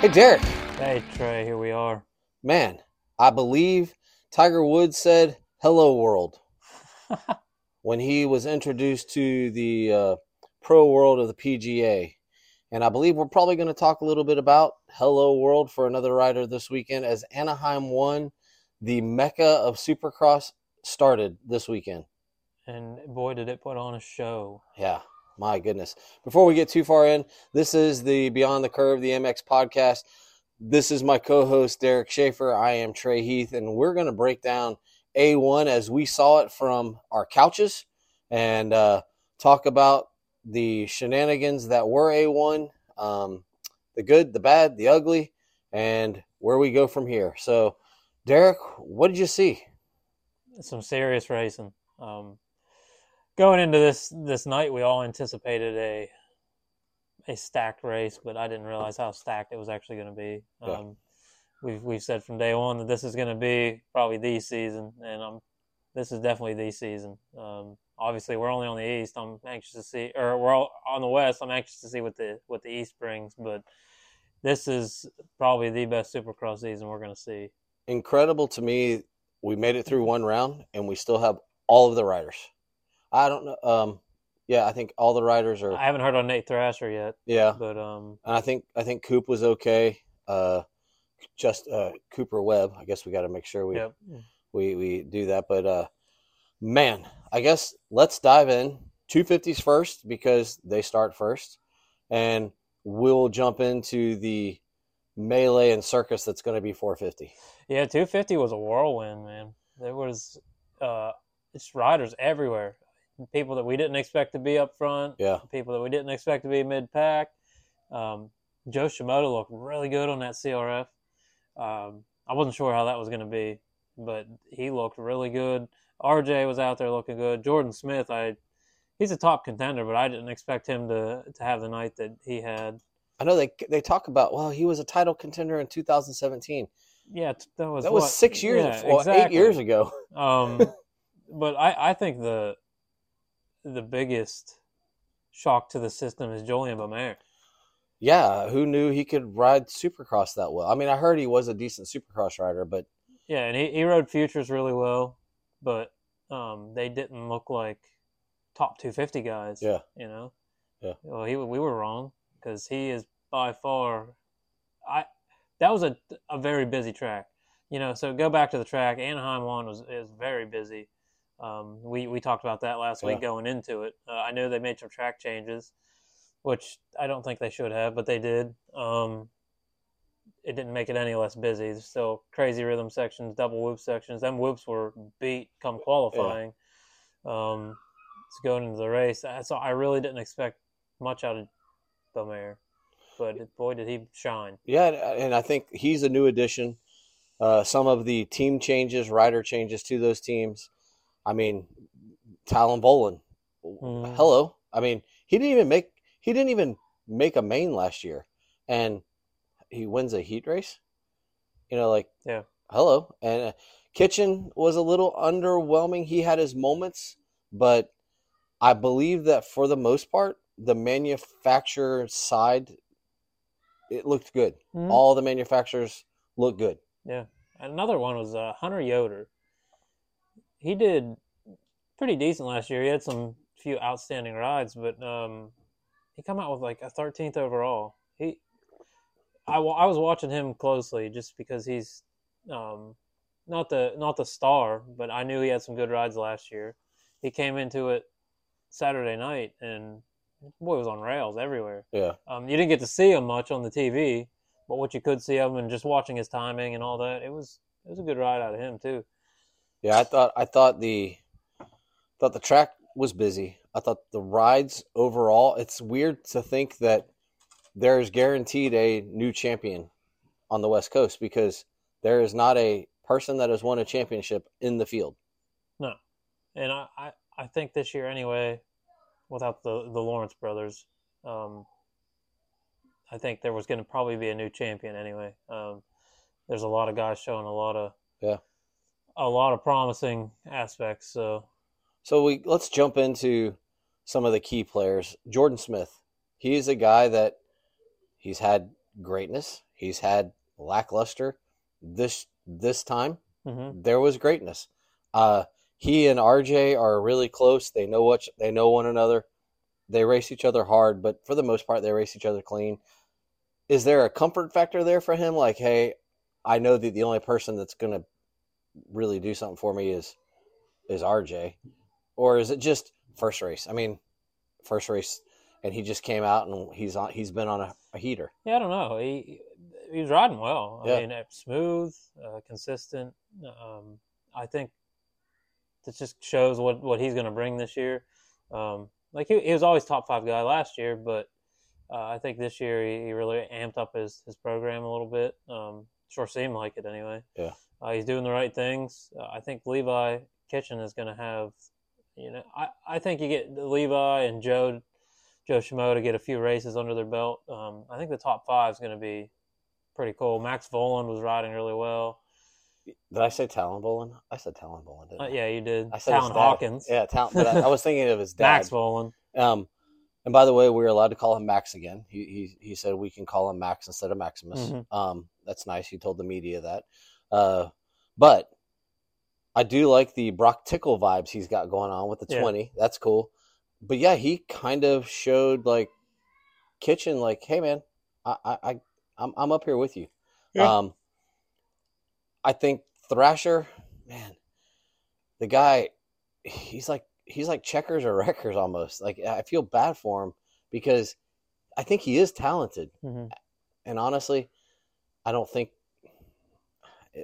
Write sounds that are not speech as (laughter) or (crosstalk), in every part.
Hey, Derek. Hey Trey, here we are. Man, I believe Tiger Woods said "Hello, world" (laughs) when he was introduced to the uh, pro world of the PGA, and I believe we're probably going to talk a little bit about "Hello, world" for another rider this weekend as Anaheim one. The mecca of Supercross started this weekend. And boy, did it put on a show. Yeah, my goodness. Before we get too far in, this is the Beyond the Curve, the MX podcast. This is my co host, Derek Schaefer. I am Trey Heath, and we're going to break down A1 as we saw it from our couches and uh, talk about the shenanigans that were A1, um, the good, the bad, the ugly, and where we go from here. So, Derek, what did you see? Some serious racing. Um, going into this this night, we all anticipated a a stacked race, but I didn't realize how stacked it was actually going to be. Yeah. Um, we've we've said from day one that this is going to be probably the season, and um, this is definitely the season. Um, obviously, we're only on the east. I'm anxious to see, or we're all on the west. I'm anxious to see what the what the east brings, but this is probably the best Supercross season we're going to see. incredible to me. We made it through one round and we still have all of the riders. I don't know. Um, yeah, I think all the riders are. I haven't heard on Nate Thrasher yet, Yeah, but um, and I think I think Coop was okay. Uh, just uh, Cooper Webb. I guess we got to make sure we yep. we we do that. But uh, man, I guess let's dive in. 250s first because they start first, and we'll jump into the melee and circus that's going to be 450. Yeah, 250 was a whirlwind, man. There was uh, just riders everywhere. People that we didn't expect to be up front. Yeah, People that we didn't expect to be mid pack. Um, Jo Shimoda looked really good on that CRF. Um, I wasn't sure how that was going to be, but he looked really good. RJ was out there looking good. Jordan Smith, I he's a top contender, but I didn't expect him to to have the night that he had. I know they they talk about well he was a title contender in 2017. Yeah, that was That was what? six years, Yeah, well, eight years ago. Um, (laughs) but I, I think the the biggest shock to the system is Julien Beaumer. Yeah, who knew he could ride Supercross that well? I mean, I heard he was a decent Supercross rider, but Yeah, and he, he rode futures really well, but um, they didn't look like top 250 guys. yeah, you know. Yeah. Well, he we were wrong because he is by far. I that was a a very busy track, you know. So go back to the track. Anaheim one was is very busy. Um, we we talked about that last Yeah. week going into it. Uh, I know they made some track changes, which I don't think they should have, but they did. Um, it didn't make it any less busy. There's still crazy rhythm sections, double whoop sections. Them whoops were beat come qualifying. Um, it's going into the race. So I really didn't expect much out of Beaumer, but boy did he shine. yeah, and I think he's a new addition. Uh, some of the team changes, rider changes to those teams. I mean, Talon Bolin. Mhm. Hello. I mean, he didn't even make he didn't even make a main last year, and he wins a heat race. You know, like Yeah. hello. And uh, Kitchen was a little underwhelming. He had his moments, but I believe that for the most part, the manufacturer side, it looked good. Mhm. All the manufacturers looked good. Yeah. Another one was uh, Hunter Yoder. He did pretty decent last year. He had some few outstanding rides, but um, he come out with like a 13th overall. He, I, I was watching him closely just because he's um, not the not the star, but I knew he had some good rides last year. He came into it Saturday night and boy was on rails everywhere. Yeah. Um, you didn't get to see him much on the TV, but what you could see of him and just watching his timing and all that, it was it was a good ride out of him too. Yeah, I thought I thought the thought the track was busy. I thought the rides overall. It's weird to think that there's guaranteed a new champion on the West Coast because there is not a person that has won a championship in the field. No, and I, I, I think this year anyway, without the the Lawrence brothers, um, I think there was going to probably be a new champion anyway. Um, there's a lot of guys showing a lot of Yeah. A lot of promising aspects. So So we let's jump into some of the key players. Jordan Smith. He's a guy that he's had greatness. He's had lackluster. This this time hmm there was greatness. Uh, he and RJ are really close. They know what they know one another. They race each other hard, but for the most part, they race each other clean. Is there a comfort factor there for him? Like, hey, I know that the only person that's going to really do something for me is is RJ, or is it just first race? I mean, first race, and he just came out and he's on. He's been on a, a heater. Yeah, I don't know. He he was riding well. I Yeah. mean, smooth, uh, consistent. Um, I think this just shows what what he's going to bring this year. Um, like he, he was always top five guy last year, but uh, I think this year he, he really amped up his his program a little bit. Um, sure seemed like it anyway. Yeah. Uh, he's doing the right things. Uh, I think Levi Kitchen is going to have. You know, I, I think you get Levi and Joe Joe Schmo to get a few races under their belt. Um, I think the top five is going to be pretty cool. Max Vohland was riding really well. Did I say Talon Bolin? I said Talon Bolin. Didn't Uh, yeah, you did. I said Talon. Hawkins. Yeah, Talon. But I, I was thinking of his (laughs) dad. Max Vohland. Um, and by the way, we're allowed to call him Max again. He he, he said we can call him Max instead of Maximus. Mhm. Um, that's nice. He told the media that. Uh, but I do like the Brock Tickle vibes he's got going on with the Yeah. twenty. That's cool. But yeah, he kind of showed like Kitchen, like, hey man, I I, I I'm I'm up here with you. Yeah. Um, I think Thrasher, man, the guy, he's like he's like checkers or (laughs) wreckers almost. Like I feel bad for him because I think he is talented, hmm and honestly, I don't think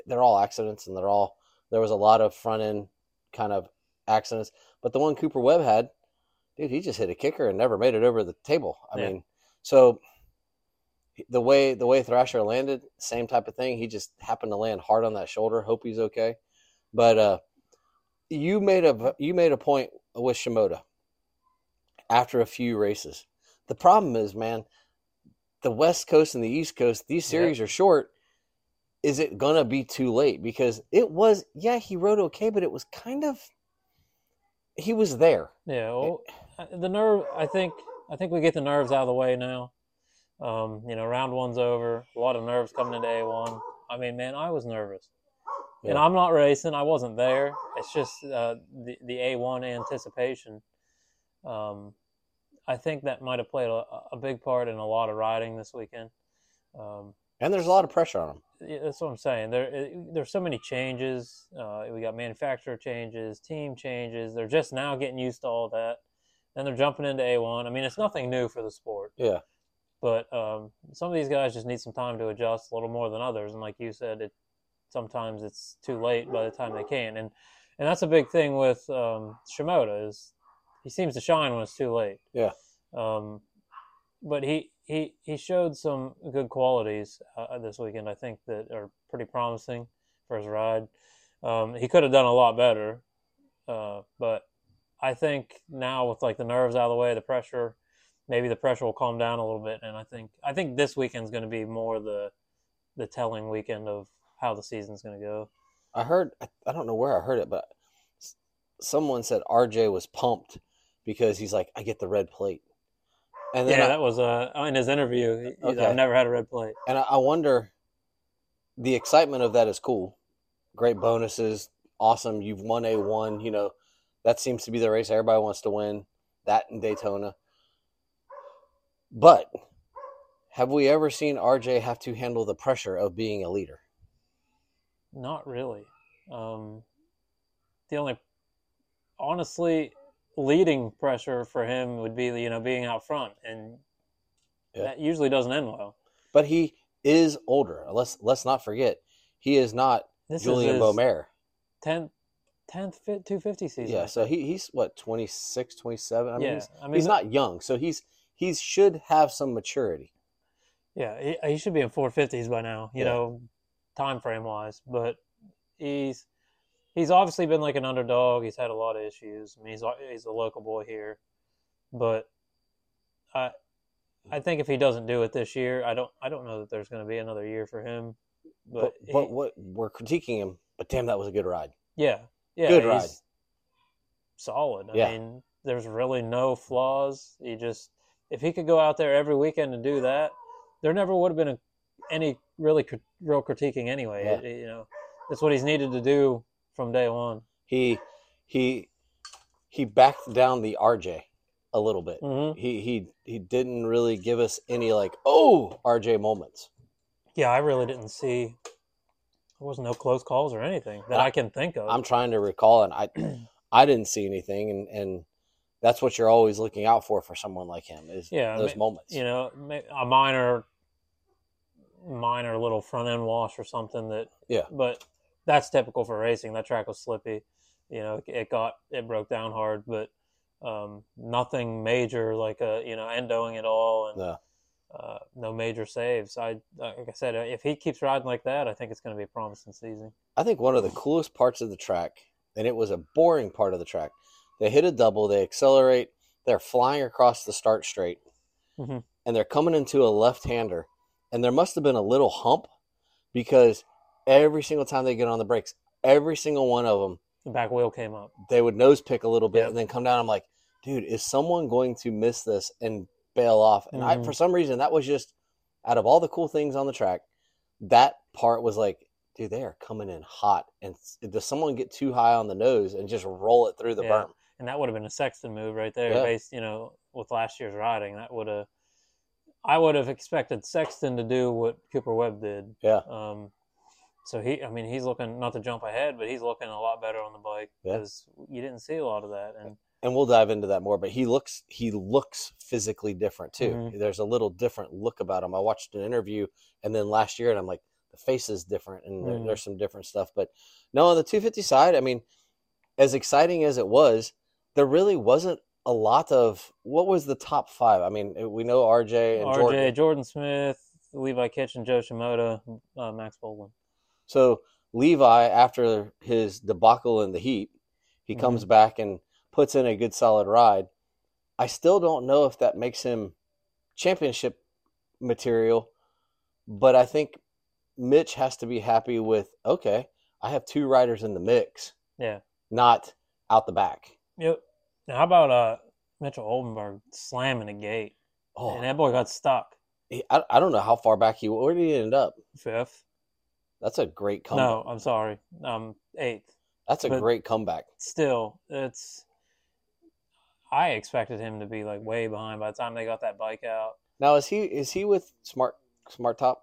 they're all accidents, and they're all there was a lot of front end kind of accidents. But the one Cooper Webb had, dude, he just hit a kicker and never made it over the table. I Yeah. mean, so the way the way Thrasher landed, same type of thing. He just happened to land hard on that shoulder. Hope he's okay. But uh, you made a you made a point with Shimoda after a few races. The problem is, man, the West Coast and the East Coast, these Yeah. series are short. Is it gonna be too late? Because it was, yeah, he rode okay, but it was kind of he was there. Yeah. Well, the nerve. I think. I think we get the nerves out of the way now. Um, you know, round one's over. A lot of nerves coming into A one. I mean, man, I was nervous, and I'm not racing. I wasn't there. It's just uh, the the A one anticipation. Um, I think that might have played a, a big part in a lot of riding this weekend. Um, And there's a lot of pressure on him. That's what I'm saying. There, there's so many changes. Uh, we got manufacturer changes, team changes. They're just now getting used to all that, and they're jumping into A1. I mean, it's nothing new for the sport, Yeah. but um, some of these guys just need some time to adjust a little more than others. And like you said, it sometimes it's too late by the time they can. And and that's a big thing with um, Shimoda is he seems to shine when it's too late. Yeah. Um, but he he he showed some good qualities uh, this weekend. I think that are pretty promising for his ride. Um, he could have done a lot better, uh, but I think now with like the nerves out of the way, the pressure, maybe the pressure will calm down a little bit. And I think I think this weekend's going to be more the the telling weekend of how the season's going to go. I heard, I don't know where I heard it, but someone said RJ was pumped because he's like, I get the red plate. And then yeah, I, that was uh, in his interview. He, Okay. I've never had a red plate. and I, I wonder, the excitement of that is cool. Great bonuses, awesome. You've won a one. You know, that seems to be the race everybody wants to win. That in Daytona. But have we ever seen RJ have to handle the pressure of being a leader? Not really. Um, the only, honestly, leading pressure for him would be you know being out front, and Yeah. that usually doesn't end well. But he is older. Let's let's not forget, he is not This Julien his Beaumer. 10th, 10th fit 250 season. Yeah, so he, he's what 26, 27? I mean, yeah, he's, I mean, he's not young, so he's he should have some maturity. Yeah, he, he should be in 450s by now. You Yeah. know, time frame wise, but he's he's obviously been like an underdog. He's had a lot of issues. I mean, he's he's a local boy here, but I I think if he doesn't do it this year, I don't I don't know that there's going to be another year for him. But But, but, he- what we're critiquing him, but damn, that was a good ride. yeah, yeah, Good ride. solid. I Yeah. mean, there's really no flaws. He just if he could go out there every weekend and do that, there never would have been a, any really cr- real critiquing anyway. Yeah. It- you know, that's what he's needed to do from day one. He he he backed down the RJ a little bit. hmm He he he didn't really give us any like oh RJ moments. Yeah, I really didn't see. There was no close calls or anything that I- I, can think of. I'm trying to recall, and I (clears throat) I didn't see anything, and and that's what you're always looking out for for someone like him is Yeah, those moments. you know, a minor, minor little front end wash or something that. Yeah. But that's typical for racing. That track was slippy. You know, it got it broke down hard, but um, nothing major like a you know endoing at all and No. uh, no major saves. I like I said, if he keeps riding like that, I think it's going to be a promising season. I think one of the coolest parts of the track, and it was a boring part of the track. They hit a double, they accelerate, they're flying across the start straight, Mhm. and they're coming into a left hander. And there must have been a little hump because every single time they get on the brakes, every single one of them, The back wheel came up. they would nose pick a little bit Yep. and then come down. I'm like, dude, is someone going to miss this and bail off? And I, Mhm. for some reason, that was just out of all the cool things on the track, that part was like, dude, they are coming in hot. And does someone get too high on the nose and just roll it through the Yeah. berm? and that would have been a Sexton move right there, Yeah. based you know with last year's riding. That would have, I would have expected Sexton to do what Cooper Webb did. Yeah. Um, so he, I mean, he's looking not to jump ahead, but he's looking a lot better on the bike Yeah. because you didn't see a lot of that. And And we'll dive into that more, but he looks he looks physically different too. Mhm. There's a little different look about him. I watched an interview and then last year and I'm like, the face is different and Mhm. there's some different stuff. But no, on the 250 side, I mean, as exciting as it was, there really wasn't a lot of what was the top five. I mean, we know RJ and RJ, Jordan. Jordan Smith, Levi Kitchen, Jo Shimoda, uh, Max Bolin. So Levi, after his debacle in the heat, he comes Mm-hmm. back and puts in a good solid ride. I still don't know if that makes him championship material, but I think Mitch has to be happy with okay, I have two riders in the mix, Yeah. not out the back. Yep. Now, how about uh, Mitchell Oldenburg slamming a gate? Oh, And that boy got stuck he- I, I don't know how far back he where did he end up. fifth. That's a great comeback. No, I'm sorry. Um, eighth. That's a but- great comeback. Still, it's. I expected him to be like way behind by the time they got that bike out. Now is he is he with Smart SmarTop?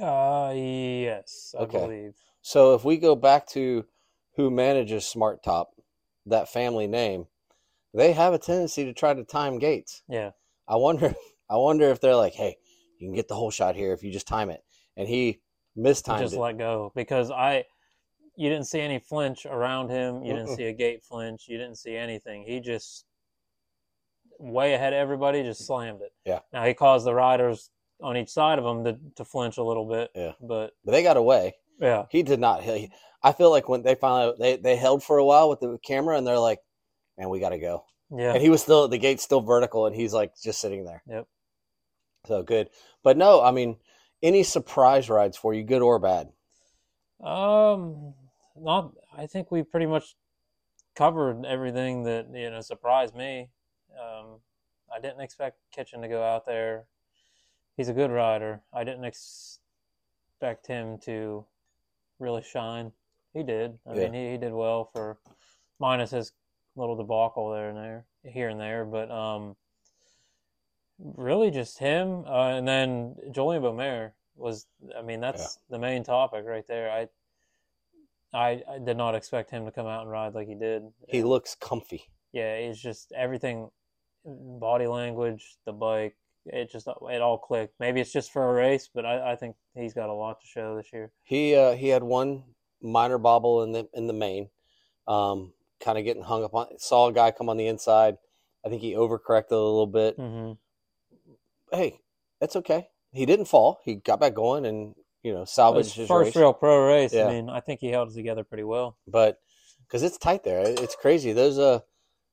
Uh, yes, I Okay. believe. So if we go back to who manages SmarTop, that family name, they have a tendency to try to time gates. Yeah, I wonder (laughs) I wonder if they're like, hey, you can get the whole shot here if you just time it. And he mistimed it. just it. let go because I. You didn't see any flinch around him. You Mm-mm. didn't see a gate flinch. You didn't see anything. He just way ahead of everybody, just slammed it. Yeah. Now he caused the riders on each side of him to, to flinch a little bit. Yeah. But but they got away. yeah, He did not. He, I feel like when they finally they, they held for a while with the camera and they're like, man, we got to go. yeah. And he was still the gate's still vertical and he's like just sitting there. Yep. So good. But no, I mean, any surprise rides for you, good or bad? Um, not. I think we pretty much covered everything that you know surprised me. Um, I didn't expect Kitchen to go out there. He's a good rider. I didn't expect him to really shine. He did. I Yeah. mean, he, he did well for minus his little debacle there and there, here and there. But um, really just him, uh, and then Julien Beaumer was. I mean, that's the main topic right there. I, I, I did not expect him to come out and ride like he did. He looks comfy. yeah, it's just everything, body language, the bike. It just it all clicked. Maybe it's just for a race, but I, I think he's got a lot to show this year. He uh, he had one minor bobble in the in the main, um, kind of getting hung up on. Saw a guy come on the inside. I think he overcorrected a little bit. hmm Hey, that's okay. He didn't fall. He got back going and you know His salvaged his first race. real pro race. Yeah. I mean, I think he held it together pretty well. but because it's tight there, it's crazy. Those uh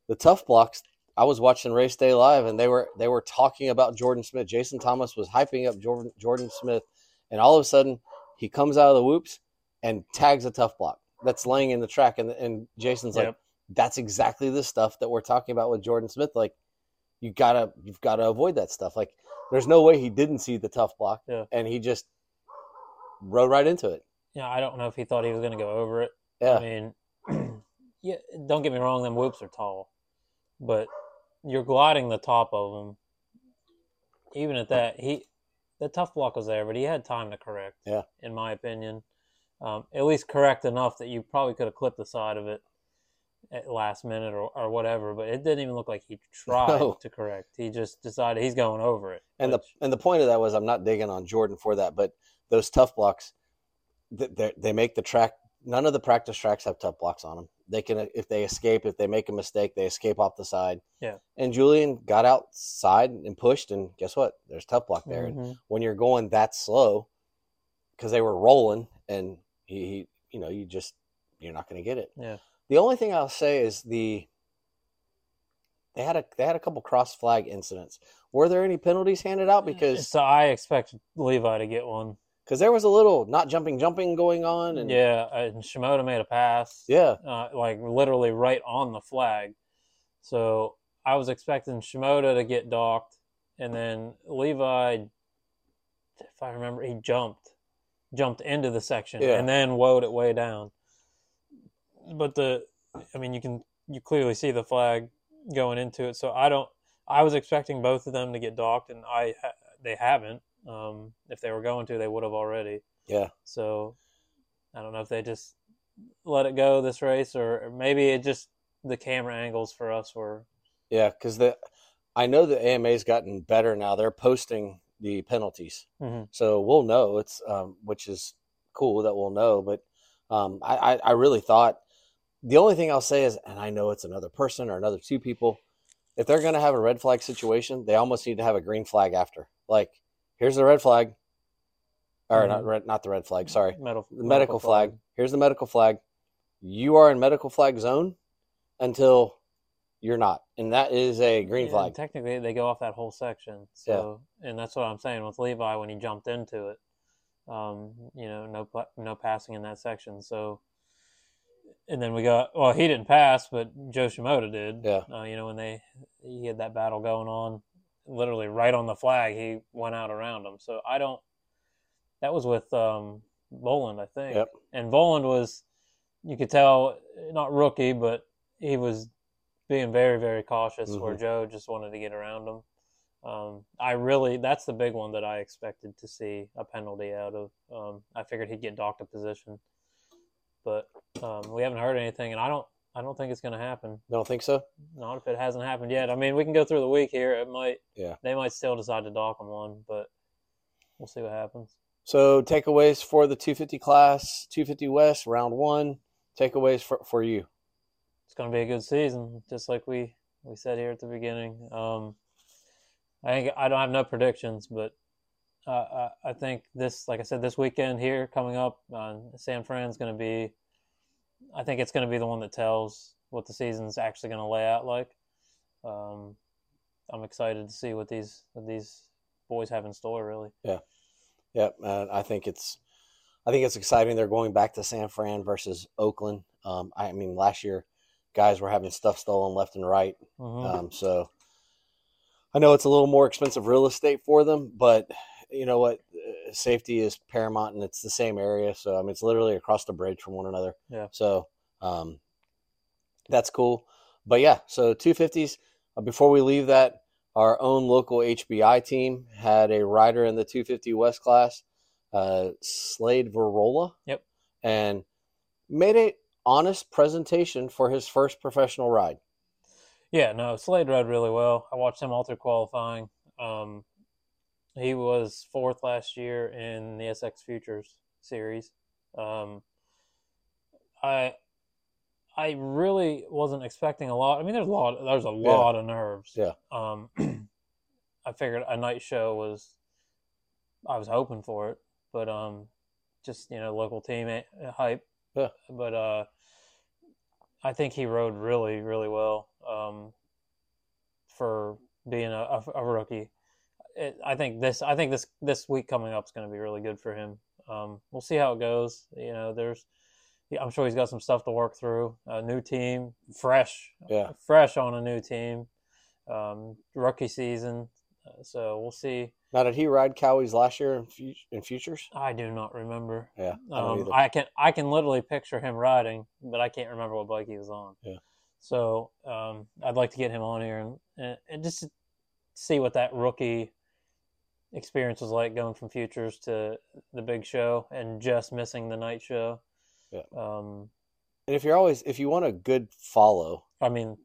the tough blocks. I was watching race day live, and they were they were talking about Jordan Smith. Jason Thomas was hyping up Jordan Jordan Smith, and all of a sudden he comes out of the whoops and tags a tough block that's laying in the track, and and Jason's like, Yep. that's exactly the stuff that we're talking about with Jordan Smith. Like you gotta you've gotta avoid that stuff. Like there's no way he didn't see the tough block Yeah. and he just rode right into it. Yeah, I don't know if he thought he was going to go over it. Yeah. I mean, (clears throat) yeah, don't get me wrong, them whoops are tall, but you're gliding the top of them. Even at that, he the tough block was there, but he had time to correct. Yeah. in my opinion, um, at least correct enough that you probably could have clipped the side of it at last minute or, or whatever. But it didn't even look like he tried No. to correct. He just decided he's going over it. And the and the point of that was I'm not digging on Jordan for that, but those tough blocks, th- they they make the track. None of the practice tracks have tough blocks on them. They can if they escape, if they make a mistake, they escape off the side. Yeah. And Julien got outside and pushed, and guess what? There's tough block there. And Mhm. when you're going that slow, because they were rolling, and he, he, you know, you just you're not going to get it. Yeah. The only thing I'll say is the they had a they had a couple cross flag incidents. Were there any penalties handed out? Because so I expect Levi to get one. because there was a little not jumping jumping going on, and yeah, and Shimoda made a pass. yeah, uh, like literally right on the flag. So I was expecting Shimoda to get docked, and then Levi, if I remember, he jumped, jumped into the section, Yeah. and then woed it way down. But the, I mean, you can you clearly see the flag going into it. So I don't. I was expecting both of them to get docked, and I they haven't. Um, if they were going to, they would have already. yeah. So I don't know if they just let it go this race, or or maybe it just the camera angles for us were. Yeah, because the I know the AMA's gotten better now. They're posting the penalties, Mhm. so we'll know. It's um, which is cool that we'll know. But um, I, I I really thought the only thing I'll say is, and I know it's another person or another two people. If they're going to have a red flag situation, they almost need to have a green flag after. Like, here's the red flag, or not Mhm. red, not the red flag. Sorry, Medical, the medical flag. Here's the medical flag. You are in medical flag zone until you're not, and that is a green Yeah, flag. Technically, they go off that whole section. So, and that's what I'm saying with Levi when he jumped into it. Um, you know, no no passing in that section. So, and then we got well, he didn't pass, but Jo Shimoda did. Yeah. Uh, you know, when they he had that battle going on, literally right on the flag, he went out around him. So I don't. That was with um, Vohland, I think. Yep. And Vohland was, you could tell, not rookie, but he was being very, very cautious. Where Mhm. Jo just wanted to get around him. Um, I really, that's the big one that I expected to see a penalty out of. Um, I figured he'd get docked a position, but um, we haven't heard anything, and I don't, I don't think it's going to happen. Don't think so. Not if it hasn't happened yet. I mean, we can go through the week here. It might, Yeah. they might still decide to dock him one, but we'll see what happens. So takeaways for the 250 class, 250 West, round one. Takeaways for, for you. It's going to be a good season, just like we we said here at the beginning. Um, I think I don't have no predictions, but uh, I, I think this, like I said, this weekend here coming up, uh, San Fran's going to be. I think it's going to be the one that tells what the season's actually going to lay out like. Um, I'm excited to see what these what these boys have in store. Really, Yeah. yeah. and I think it's, I think it's exciting. They're going back to San Fran versus Oakland. Um, I mean, last year, guys were having stuff stolen left and right. Mhm. Um, so I know it's a little more expensive real estate for them, but you know what? Uh, Safety is paramount, and it's the same area. So I mean, it's literally across the bridge from one another. Yeah. So um, that's cool. But yeah, so 250s. Uh, before we leave that, our own local HBI team had a rider in the 250 West class, uh, Slade Varola. Yep. And made a honest presentation for his first professional ride. Yeah, no, Slade rode really well. I watched him all through qualifying. Um, he was fourth last year in the SX Futures series. Um, I I really wasn't expecting a lot. I mean, there's a lot. There's a Yeah. lot of nerves. Yeah. Um, (clears throat) I figured a night show was. I was hoping for it, but um, just you know, local team eh, hype. Yeah. But uh, I think he rode really, really well um, for being a, a, a rookie. It, I think this. I think this this week coming up is going to be really good for him. Um, we'll see how it goes. You know, there's I'm sure he's got some stuff to work through. A new team, fresh, Yeah. fresh on a new team, um, rookie season. So we'll see. Now, did he ride Cowies last year in, fu- in futures? I do not remember. Yeah, I Um. I can I can literally picture him riding, but I can't remember what bike he was on. Yeah. So um, I'd like to get him on here and, and, and just see what that rookie experience was like going from futures to the big show and just missing the night show. Yeah. Um, and if you're always, if you want a good follow, I mean,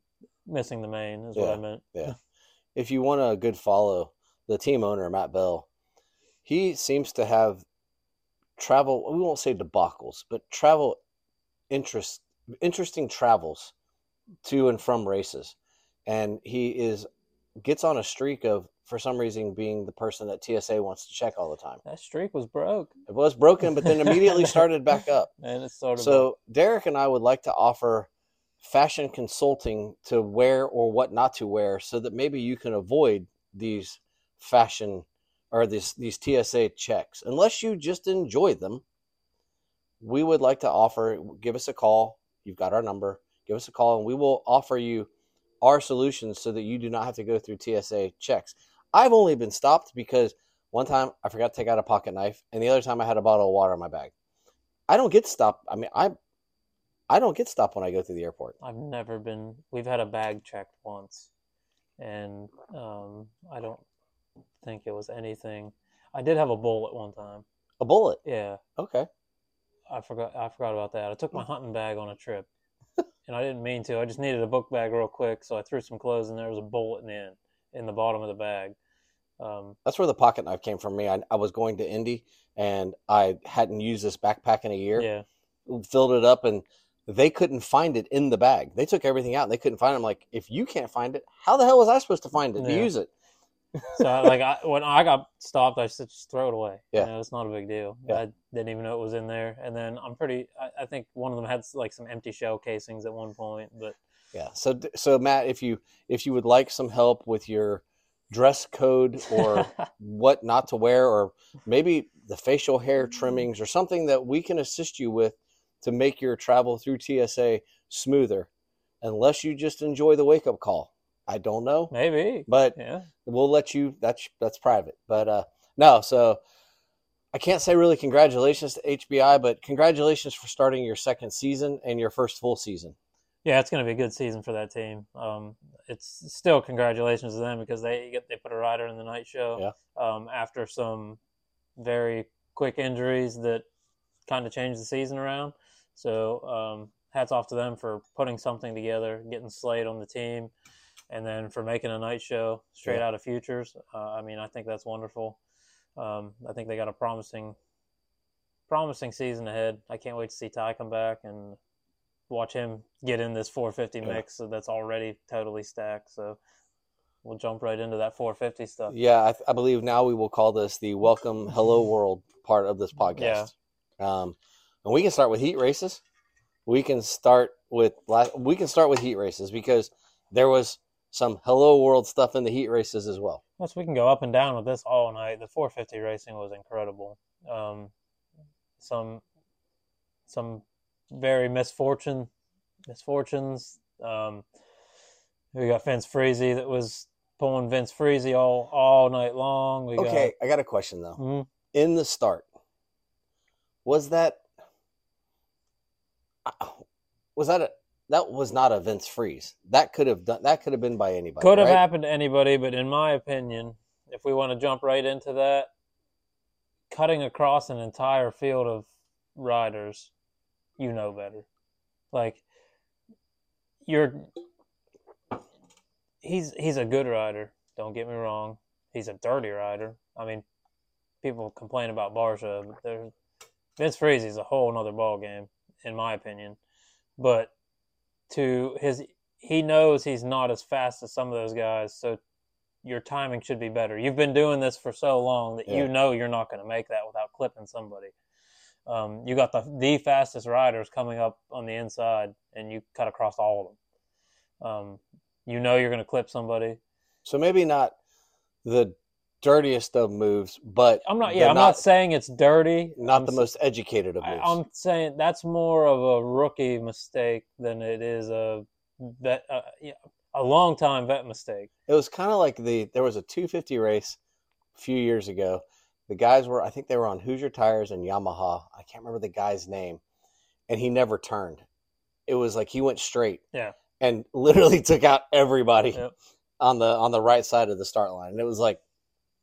missing the main is what I meant. Yeah. (laughs) if you want a good follow, the team owner Matt Bell, he seems to have travel. We won't say debacles, but travel interest, interesting travels to and from races, and he is gets on a streak of for some reason being the person that TSA wants to check all the time. That streak was broke, It was broken, but then immediately (laughs) started back up. and it started. So Derek and I would like to offer fashion consulting to wear or what not to wear, so that maybe you can avoid these fashion or these these TSA checks, unless you just enjoy them. We would like to offer. Give us a call. You've got our number. Give us a call, and we will offer you our solutions so that you do not have to go through TSA checks. I've only been stopped because one time I forgot to take out a pocket knife, and the other time I had a bottle of water in my bag. I don't get stopped. I mean, I I don't get stopped when I go through the airport. I've never been. We've had a bag checked once, and um, I don't think it was anything. I did have a bullet one time. A bullet. Yeah, Okay. I forgot. I forgot about that. I took my hunting bag on a trip, and I didn't mean to. I just needed a book bag real quick, so I threw some clothes in there. There was a bullet in in the bottom of the bag. Um, That's where the pocket knife came from me. I, I was going to Indy and I hadn't used this backpack in a year. yeah, Filled it up and they couldn't find it in the bag. They took everything out and they couldn't find it. I'm like, if you can't find it, how the hell was I supposed to find it to use it? So like I, when I got stopped, I said just throw it away. Yeah. you know, it's not a big deal. Yeah. I didn't even know it was in there. And then I'm pretty. I, I think one of them had like some empty shell casings at one point, but Yeah. So so Matt, if you if you would like some help with your dress code or (laughs) what not to wear or maybe the facial hair mm. trimmings or something that we can assist you with to make your travel through TSA smoother unless you just enjoy the wake up call. I don't know, maybe. but Yeah, we'll let you that's that's private. But uh no, so I can't say really congratulations to HBI, but congratulations for starting your second season and your first full season. yeah, it's going to be a good season for that team. Um, it's still congratulations to them because they get they put a rider in the night show. Yeah. Um, after some very quick injuries that kind of changed the season around. So um, hats off to them for putting something together, getting Slade on the team, and then for making a night show straight Yeah. out of Futures. Uh, I mean, I think that's wonderful. Um, I think they got a promising, promising season ahead. I can't wait to see Ty come back and watch him get in this 450 Yeah. mix that's already totally stacked. So we'll jump right into that 450 stuff. Yeah, I, I believe now we will call this the welcome hello world part of this podcast. Um, and we can start with heat races. We can start with last, we can start with heat races because there was some hello world stuff in the heat races as well. Yes, we can go up and down with this all night. The 450 racing was incredible. Um, some some very misfortune misfortunes. Um, we got Vince Friese that was pulling Vince Friese all all night long. We Okay, I got a question though. got Mhm. In the start, was that was that a that was not a Vince Friese. That could have done that could have been by anybody. could have right? happened to anybody, but in my opinion, if we want to jump right into that, cutting across an entire field of riders, you know better. Like you're he's he's a good rider, don't get me wrong. He's a dirty rider. I mean, people complain about Barcia, but Vince Friese's a whole nother ball game, in my opinion. But to his he knows he's not as fast as some of those guys, so your timing should be better. You've been doing this for so long that Yeah. you know you're not going to make that without clipping somebody. Um, you got the the fastest riders coming up on the inside, and you cut across all of them. Um, you know you're going to clip somebody. So maybe not the dirtiest of moves, but I'm not. Yeah, I'm not, saying it's dirty. not I'm the most educated of I, moves. I'm saying that's more of a rookie mistake than it is a vet, uh, yeah, a long time vet mistake. It was kind of like the there was a 250 race a few years ago. The guys were I think they were on Hoosier tires and Yamaha. I can't remember the guy's name, and he never turned. It was like he went straight. Yeah. And literally (laughs) took out everybody Yep. on the on the right side of the start line. And it was like,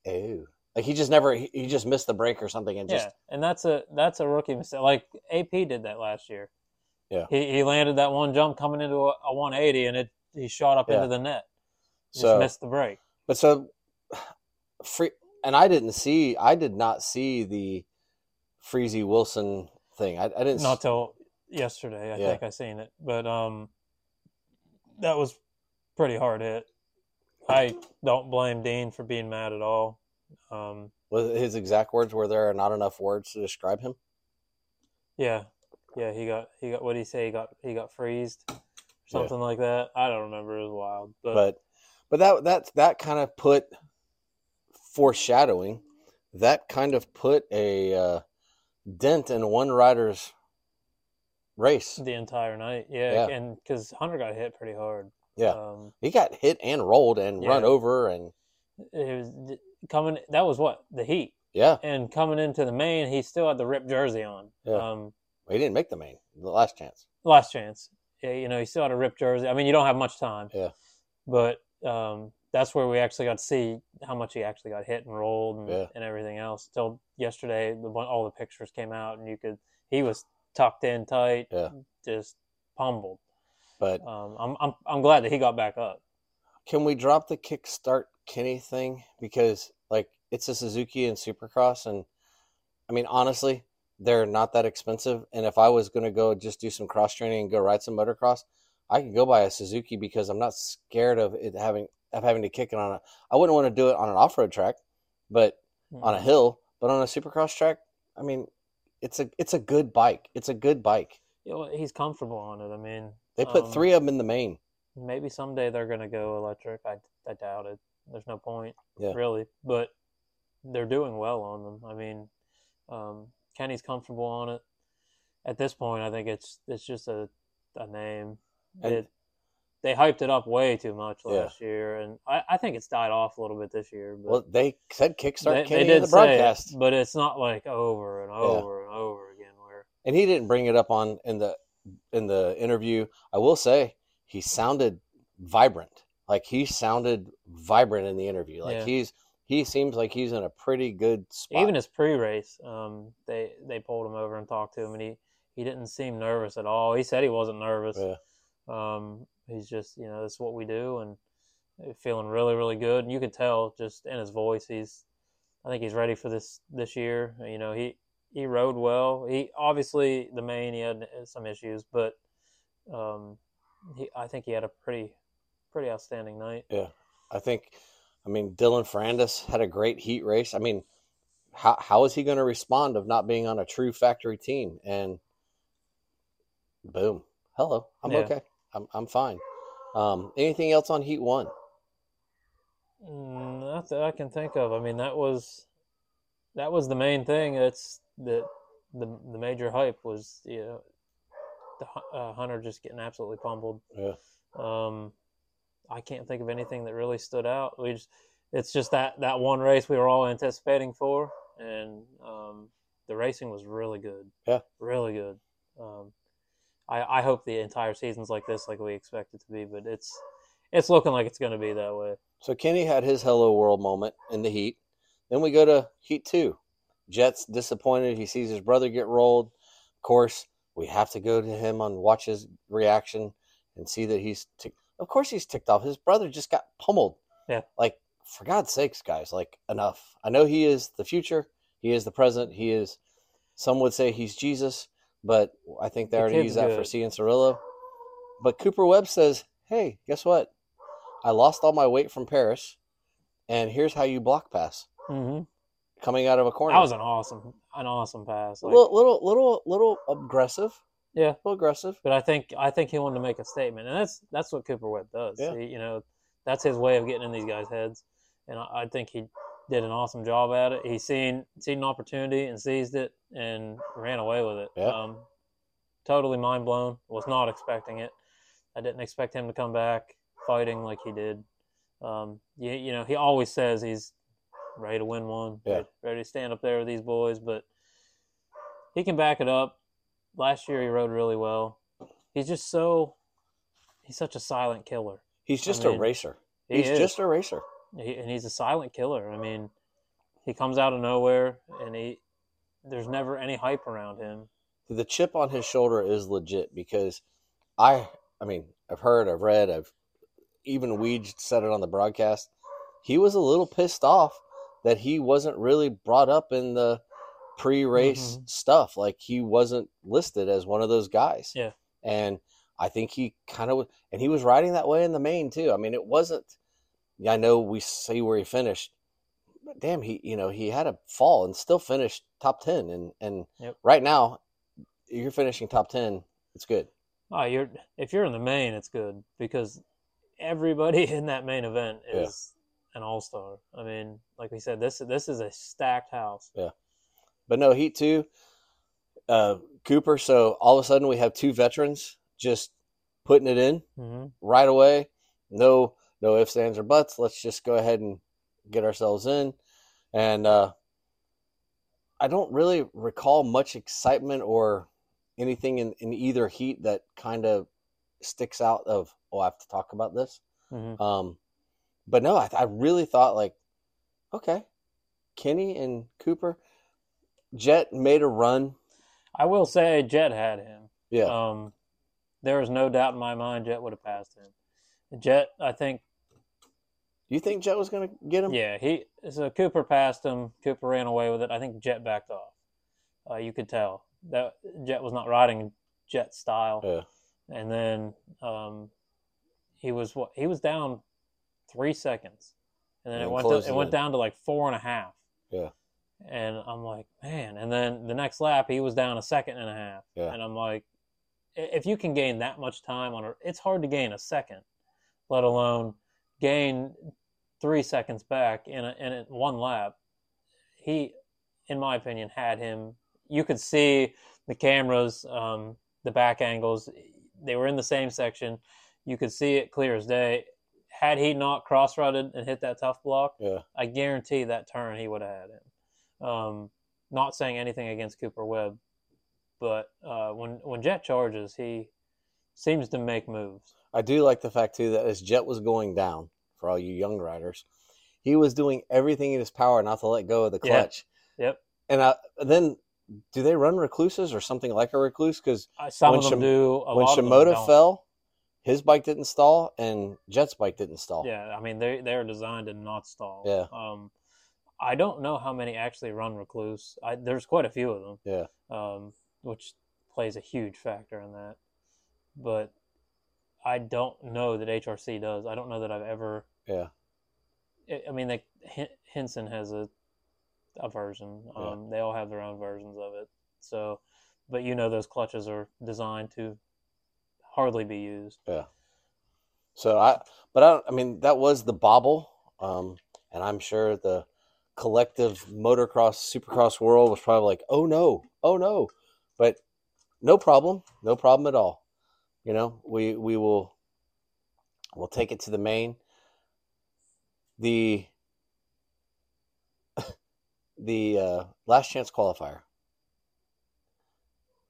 ew. Like he just never he, he just missed the break or something and just yeah, and that's a that's a rookie mistake. Like AP did that last year. Yeah. he he landed that one jump coming into a, a 180, and it he shot up Yeah. into the net. Just so missed the break. But so free and I didn't see I did not see the Friese Wilson thing. I, I didn't Not till yesterday, I Yeah. think I seen it, but um, that was pretty hard hit. I don't blame Dean for being mad at all. Um, was his exact words were there are not enough words to describe him. yeah, yeah, he got he got what did he say? He got he got freezed, something like that. I don't remember. It was wild, but, But but that that that kind of put foreshadowing. That kind of put a uh, dent in one rider's race. the entire night, yeah, Yeah. and because Hunter got hit pretty hard. Yeah. um, He got hit and rolled and run over and it was coming. That was what the heat, yeah, and coming into the main, he still had the ripped jersey on. Yeah. Um, he didn't make the main. The last chance. last chance. Yeah, you know, he still had a ripped jersey. I mean, you don't have much time. Yeah. But um, that's where we actually got to see how much he actually got hit and rolled and, Yeah. and everything else. Till yesterday, the, all the pictures came out, and you could he was tucked in tight, Yeah. just pummeled. But Um, I'm I'm I'm glad that he got back up. can we drop the kickstart Kenny thing? Because like it's a Suzuki and Supercross and I mean honestly they're not that expensive. And if I was going to go just do some cross training and go ride some motocross I could go buy a Suzuki because I'm not scared of it having of having to kick it on a I wouldn't want to do it on an off-road track but on a hill but on a Supercross track I mean it's a it's a good bike. It's a good bike. You know, he's comfortable on it. I mean, they put um, 3 of them in the main Maybe someday they're going to go electric. I, I doubt it. There's no point, Yeah. really. But they're doing well on them. I mean, um, Kenny's comfortable on it. At this point, I think it's it's just a a name. And- it, they hyped it up way too much Yeah. last year, and I, I think it's died off a little bit this year. But well they said kickstart they, Kenny they in did the say it, broadcast but it's not like over and over and over again. Where and he didn't bring it up on in the in the interview. I will say he sounded vibrant. Like he sounded vibrant in the interview. Like Yeah. he's he seems like he's in a pretty good spot. even his pre-race, um, they they pulled him over and talked to him, and he he didn't seem nervous at all. He said he wasn't nervous. Yeah. Um, he's just you know this is what we do, and feeling really really good. And you could tell just in his voice, he's I think he's ready for this this year. You know he he rode well. He obviously the main he had some issues, but um, he I think he had a pretty pretty outstanding night. Yeah, I think. I mean, Dylan Ferrandis had a great heat race. I mean, how how is he going to respond of not being on a true factory team? And boom, hello, I'm Yeah. okay. I'm I'm fine. Um, anything else on Heat One? Mm, Not that I can think of. I mean, that was that was the main thing. That's that the the major hype was you know the uh, Hunter just getting absolutely pummeled. Yeah. Um, I can't think of anything that really stood out. We just it's just that that one race we were all anticipating for, and um, the racing was really good. Yeah. really good. Um, I I hope the entire season's like this, like we expect it to be, but it's it's looking like it's going to be that way. So Kenny had his hello world moment in the heat. Then we go to heat two. Jett's disappointed. He sees his brother get rolled. Of course, we have to go to him and watch his reaction and see that he's. Of course, he's ticked off. His brother just got pummeled. Yeah. Like for God's sakes, guys, like enough. I know he is the future. He is the present. He is. Some would say he's Jesus, but I think they The already use that for good. Cianciarillo. But Cooper Webb says, "Hey, guess what? I lost all my weight from Paris, and here's how you block pass Mm-hmm. Coming out of a corner. That was an awesome, an awesome pass. Like, little, little, little, little aggressive. Yeah. a little aggressive. but I think I think he wanted to make a statement, and that's that's what Cooper Webb does. Yeah. He, you know, that's his way of getting in these guys' heads, and I, I think he did an awesome job at it. He seen seen an opportunity and seized it and ran away with it. Yeah. Um, totally mind blown. Was not expecting it. I didn't expect him to come back fighting like he did. Um, you, you know, he always says he's ready to win one, Yeah. ready, ready to stand up there with these boys, but he can back it up. Last year he rode really well. He's just so he's such a silent killer. He's just mean, a racer. He He's just a racer. He, and he's a silent killer. I mean, he comes out of nowhere, and he there's never any hype around him. The chip on his shoulder is legit because I, I mean, I've heard, I've read, I've even Weege said it on the broadcast. He was a little pissed off that he wasn't really brought up in the pre-race Mhm. stuff. Like he wasn't listed as one of those guys. Yeah. And I think he kind of, and he was riding that way in the main too. I mean, it wasn't. I know we see where he finished, but damn, he you know he had a fall and still finished top ten. And and Yep. right now, you're finishing top ten. It's good. Oh, you're if you're in the main, it's good because everybody (laughs) in that main event is an all star. I mean, like we said, this this is a stacked house. Yeah, but no heat two. Uh, Cooper. So all of a sudden we have two veterans just putting it in hmm right away. No, no ifs, ands, or buts. Let's just go ahead and get ourselves in. And uh, I don't really recall much excitement or anything in, in either heat that kind of sticks out of, oh, I have to talk about this. hmm Um, but no, I, I really thought like, okay, Kenny and Cooper, Jett made a run. I will say Jett had him. Yeah, Um, there is no doubt in my mind Jett would have passed him. Jett, I think, Do you think Jett was going to get him? yeah, he so Cooper passed him. Cooper ran away with it. I think Jett backed off. Uh, you could tell that Jett was not riding Jett style. Yeah. And then um, he was what he was down three seconds, and then And it went to, it went down to like four and a half. Yeah. And I'm like, man. And then the next lap, he was down a second and a half. Yeah. And I'm like, if you can gain that much time on a, it's hard to gain a second, let alone gain three seconds back in a, in a, one lap. He, in my opinion, had him. You could see the cameras, um, the back angles. They were in the same section. You could see it clear as day. Had he not cross rutted and hit that tough block, Yeah. I guarantee that turn he would have had him. Um, not saying anything against Cooper Webb, but uh, when when Jett charges, he seems to make moves. I do like the fact too that as Jett was going down for all you young riders, he was doing everything in his power not to let go of the Yeah. clutch. Yep. And I, then, do they run Rekluses or something like a Rekluse? Because Uh, Some When of them Shim- do. A when lot of them Shimoda fell, his bike didn't stall and Jett's bike didn't stall. Yeah, I mean they they're designed to not stall. Yeah. Um, I don't know how many actually run Rekluse. I, there's quite a few of them. Yeah. Um, which plays a huge factor in that. But I don't know that HRC does. I don't know that I've ever. Yeah. I- I mean, they, Hinson has a a version. Yeah. Um, They all have their own versions of it. So, but you know, those clutches are designed to hardly be used. Yeah. So I, but I, I mean, that was the bobble, um, and I'm sure the collective motocross, supercross world was probably like, "Oh no, oh no," but no problem, no problem at all. You know, we we will we'll take it to the main. The (laughs) the uh, last chance qualifier.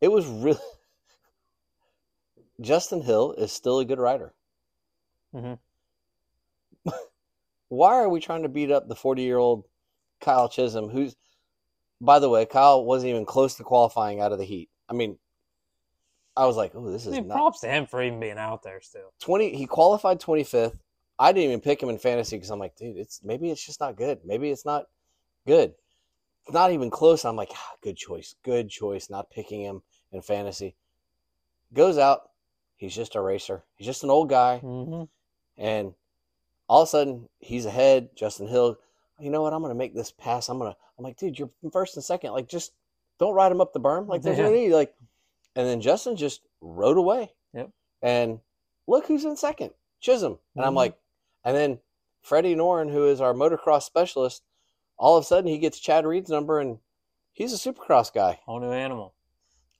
It was really Justin Hill is still a good rider. Mhm. (laughs) Why are we trying to beat up the 40 year old Kyle Chisholm, who's, by the way, Kyle wasn't even close to qualifying out of the heat? I mean, I was like, oh, this I is mean, not props to him for even being out there still. 20. He qualified 25th. I didn't even pick him in fantasy because I'm like, dude, it's maybe it's just not good. Maybe it's not good. It's not even close. I'm like, ah, good choice, good choice, not picking him in fantasy. Goes out. He's just a racer. He's just an old guy. Mm-hmm. And all of a sudden, he's ahead. Justin Hill, you know what? I'm going to make this pass. I'm going to, I'm like, dude, you're first and second. Like, just don't ride him up the berm. Like, there's no (laughs) need. Like, and then Justin just rode away. Yep. And look who's in second Chisholm. And I'm Mhm. like, and then Freddie Noren, who is our motocross specialist, all of a sudden he gets Chad Reed's number and he's a supercross guy. Whole new animal.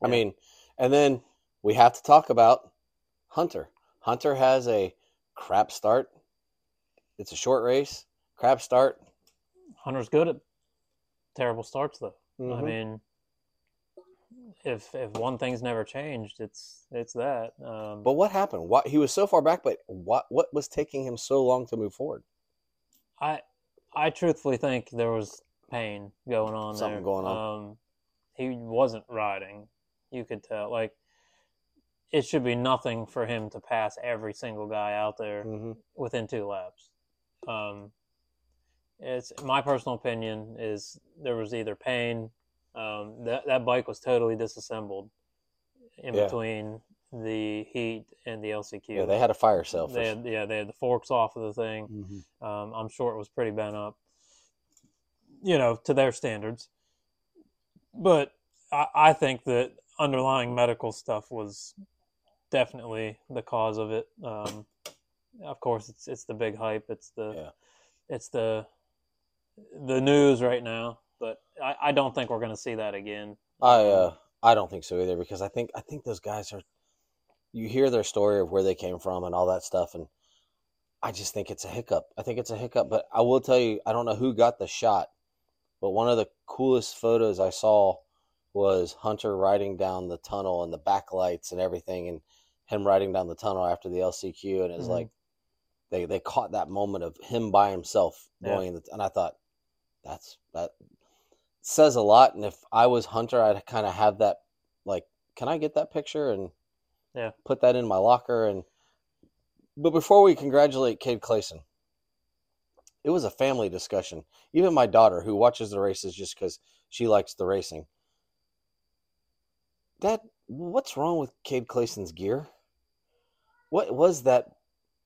I Yeah. mean, and then we have to talk about Hunter. Hunter has a crap start. It's a short race, crap start. Hunter's good at terrible starts though. I Mhm. mean, if if one thing's never changed, it's it's that. Um, but what happened? What he was so far back, but what what was taking him so long to move forward? I I truthfully think there was pain going on Something there. going on. Um, he wasn't riding. You could tell. Like it should be nothing for him to pass every single guy out there Mhm. within two laps. Um, it's my personal opinion is there was either pain. Um, that that bike was totally disassembled in Yeah. between the heat and the LCQ. Yeah, they had a fire cell. They had, yeah, they had the forks off of the thing. Mhm. Um, I'm sure it was pretty bent up, you know, to their standards. But I, I think that underlying medical stuff was definitely the cause of it. Um, of course, it's it's the big hype. It's the Yeah. it's the the news right now. But I, I don't think we're going to see that again. I uh, I don't think so either because I think I think those guys are. You hear their story of where they came from and all that stuff, and I just think it's a hiccup. I think it's a hiccup, but I will tell you, I don't know who got the shot, but one of the coolest photos I saw was Hunter riding down the tunnel and the backlights and everything, and him riding down the tunnel after the LCQ, and it's Mhm. like they they caught that moment of him by himself Yeah. going, in the, and I thought that's that says a lot. And if I was Hunter, I'd kind of have that like, can I get that picture and Yeah. put that in my locker? And but before we congratulate Cade Clason, it was a family discussion. Even my daughter, who watches the races just because she likes the racing, Dad, what's wrong with Cade Clason's gear? What was that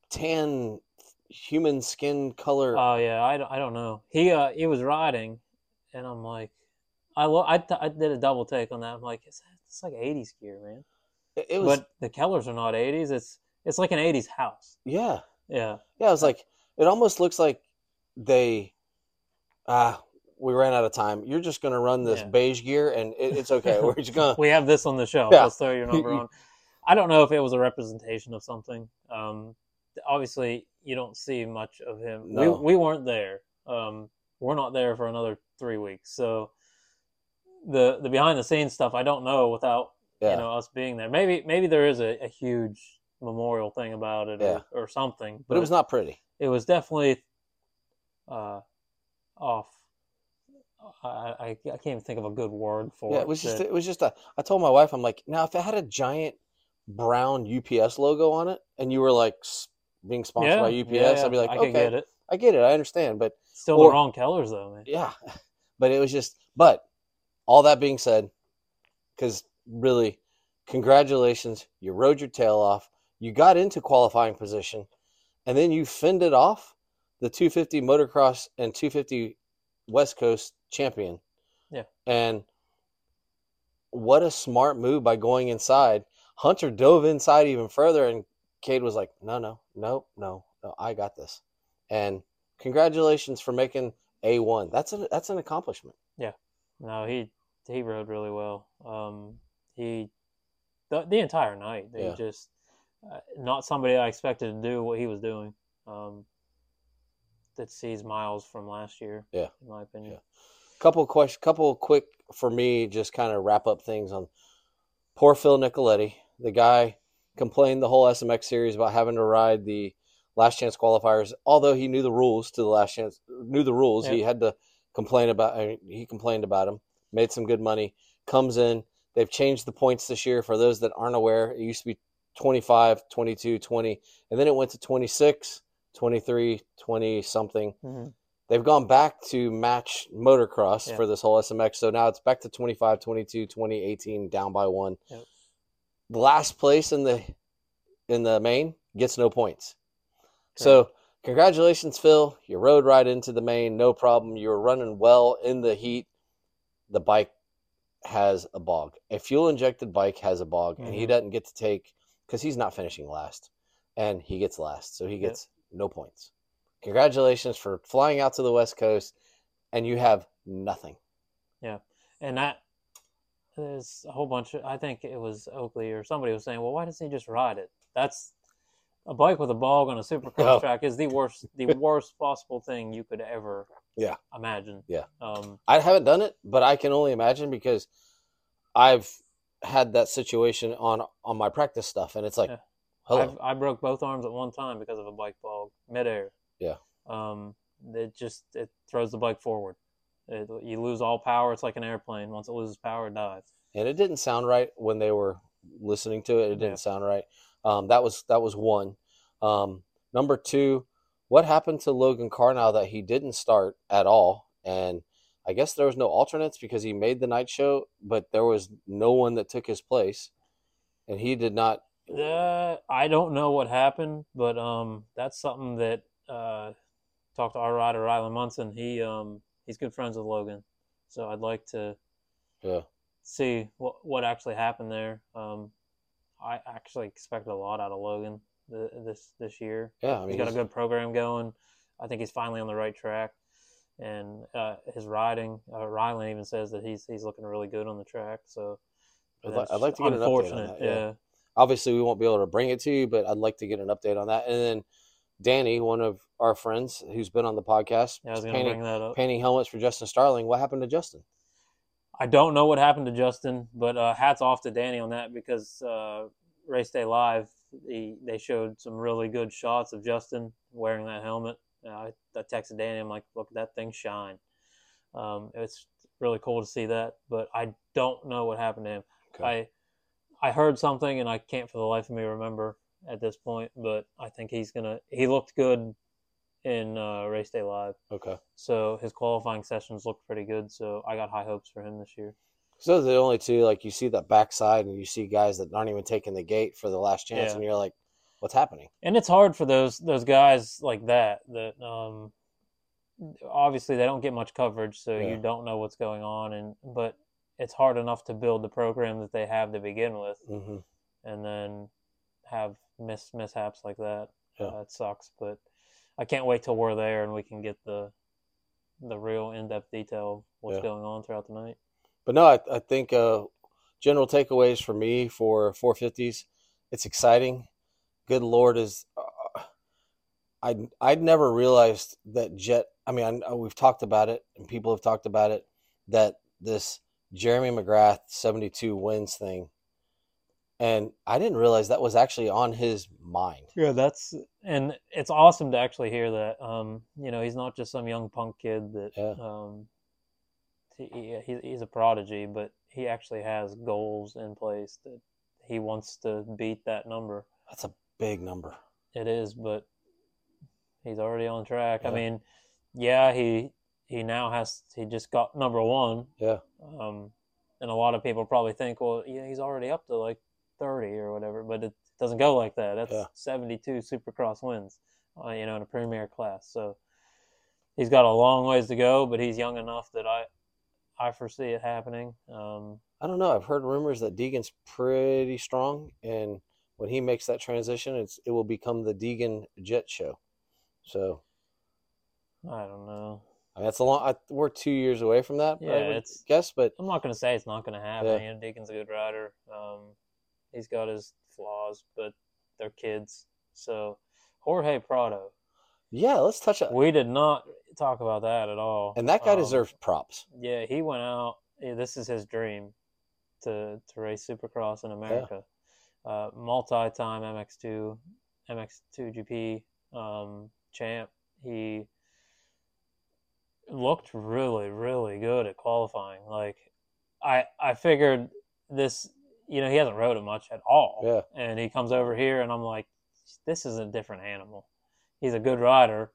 tan human skin color? Oh yeah, I don't, I don't know. He uh he was riding, and I'm like, I lo- I, th- I did a double take on that. I'm like, it's it's like '80s gear, man. it, it was but the Kellers are not '80s. It's it's like an '80s house. yeah. Yeah, Yeah, it was like it almost looks like they ah we ran out of time. You're just gonna run this Yeah. beige gear and it, it's okay. (laughs) We're just gonna we have this on the shelf. Yeah. Let's throw your number (laughs) on. I don't know if it was a representation of something. Um, obviously, you don't see much of him. No. We we weren't there. Um, we're not there for another three weeks. So the the behind the scenes stuff, I don't know without yeah. you know us being there. Maybe maybe there is a, a huge memorial thing about it Yeah. or, or something. but it was not pretty. It was definitely uh, off. I, I I can't even think of a good word for Yeah, it. it was just it was just a I told my wife, I'm like, now if it had a giant brown UPS logo on it and you were like being sponsored by UPS, yeah, yeah, I'd be like, I okay, get it. I get it, I understand, but Still Or- the wrong colors though, man. yeah, (laughs) but it was just. But all that being said, because really, congratulations, you rode your tail off, you got into qualifying position, and then you fended off the 250 motocross and 250 West Coast champion. Yeah. and what a smart move by going inside. Hunter dove inside even further, and Cade was like, "No, no, no, no, no, I got this." And congratulations for making a one. That's a that's an accomplishment. Yeah. No, he he rode really well. Um, he the, the entire night. He Yeah. just uh, not somebody I expected to do what he was doing. Um, that sees miles from last year. Yeah. in my opinion. Yeah. Couple question, couple quick for me, just kind of wrap up things on poor Phil Nicoletti. The guy complained the whole SMX series about having to ride the last chance qualifiers. Although he knew the rules to the last chance, knew the rules, he had to complain about. I mean, he complained about him. Made some good money. Comes in. They've changed the points this year. For those that aren't aware, it used to be 25, 22, 20, and then it went to 26, 23, 20 something hmm they've gone back to match motocross Yeah. for this whole SMX. So now it's back to 25, 22, 20, 18, down by one. Yep. Last place in the in the main gets no points. So congratulations, Phil. You rode right into the main, no problem. You were running well in the heat. The bike has a bog. A fuel injected bike has a bog, and he Mhm. doesn't get to take because he's not finishing last, and he gets last, so he Yep. gets no points. Congratulations for flying out to the West Coast, and you have nothing. Yeah, and that there's a whole bunch of i think it was oakley or somebody was saying well why doesn't he just ride it that's a bike with a bog on a supercross Oh. track is the worst the (laughs) worst possible thing you could ever Yeah. imagine Yeah. um I haven't done it, but I can only imagine because I've had that situation on on my practice stuff, and it's like, Yeah. i broke both arms at one time because of a bike bog midair Yeah. um it just it throws the bike forward it, you lose all power it's like an airplane once it loses power it dies and it didn't sound right when they were listening to it. It didn't Yeah. sound right. Um, that was that was one. Um, number two, what happened to Logan Karnow that he didn't start at all? And I guess there was no alternates because he made the night show, but there was no one that took his place, and he did not. Uh, I don't know what happened, but um, that's something that uh, talked to our rider Rylan Munson. He um, he's good friends with Logan, so I'd like to Yeah, see what what actually happened there. Um, I actually expected a lot out of Logan th- this this year. yeah. I mean, he's got a good program going. I think he's finally on the right track, and uh, his riding. Uh, Rylan even says that he's he's looking really good on the track. So I'd, li- I'd like to get an update on that. yeah. obviously we won't be able to bring it to you, but I'd like to get an update on that. And then Danny, one of our friends who's been on the podcast, Yeah, I was painting, bring that up. painting helmets for Justin Starling. What happened to Justin? I don't know what happened to Justin, but uh, hats off to Danny on that because uh, Race Day Live, he, they showed some really good shots of Justin wearing that helmet. Uh, I, I texted Danny, I'm like, look, that thing shine. Um, it's really cool to see that, but I don't know what happened to him. Okay. I I heard something, and I can't for the life of me remember at this point, but I think he's gonna. He looked good in uh, Race Day Live, Okay. so his qualifying sessions looked pretty good. So I got high hopes for him this year. So those are the only two. Like you see that backside, and you see guys that aren't even taking the gate for the last chance, Yeah. and you're like, "What's happening?" and it's hard for those those guys like that that um obviously they don't get much coverage so Yeah. you don't know what's going on and but it's hard enough to build the program that they have to begin with hmm and then have miss mishaps like that Yeah. uh, it sucks but i can't wait till we're there and we can get the the real in-depth detail of what's Yeah. going on throughout the night But no, I, I think uh, general takeaways for me for 450s, it's exciting. Good Lord, is uh, I I'd never realized that Jett. I mean, I, we've talked about it, and people have talked about it. That this Jeremy McGrath 72 wins thing, and I didn't realize that was actually on his mind. Yeah, that's and it's awesome to actually hear that. Um, you know, he's not just some young punk kid that Yeah. um, he, he he's a prodigy, but he actually has goals in place that he wants to beat that number. That's a big number. It is, but he's already on track. I mean, yeah, he he now has he just got number one. Yeah. Um, and a lot of people probably think, well, yeah, he's already up to like thirty or whatever, but it doesn't go like that. That's Yeah. seventy-two Supercross wins, uh, you know, in a premier class. So he's got a long ways to go, but he's young enough that I I foresee it happening. Um, I don't know. I've heard rumors that Deegan's pretty strong, and when he makes that transition, it's it will become the Deegan Jett Show. So I don't know. I mean, that's a long. I, we're two years away from that. I Yeah, it's- guess, but I'm not going to say it's not going to happen. Yeah. Deegan's a good rider. Um, he's got his flaws, but they're kids. So Jorge Prado, yeah, let's touch it. we did not talk about that at all. And that guy Um, deserves props. Yeah, he went out. yeah, this is his dream to to race Supercross in America. Uh, multi-time MX2, MX2 GP um, champ. He looked really, really good at qualifying. Like, I I figured this. You know, he hasn't rode him much at all. Yeah. And he comes over here, and I'm like, this is a different animal. He's a good rider.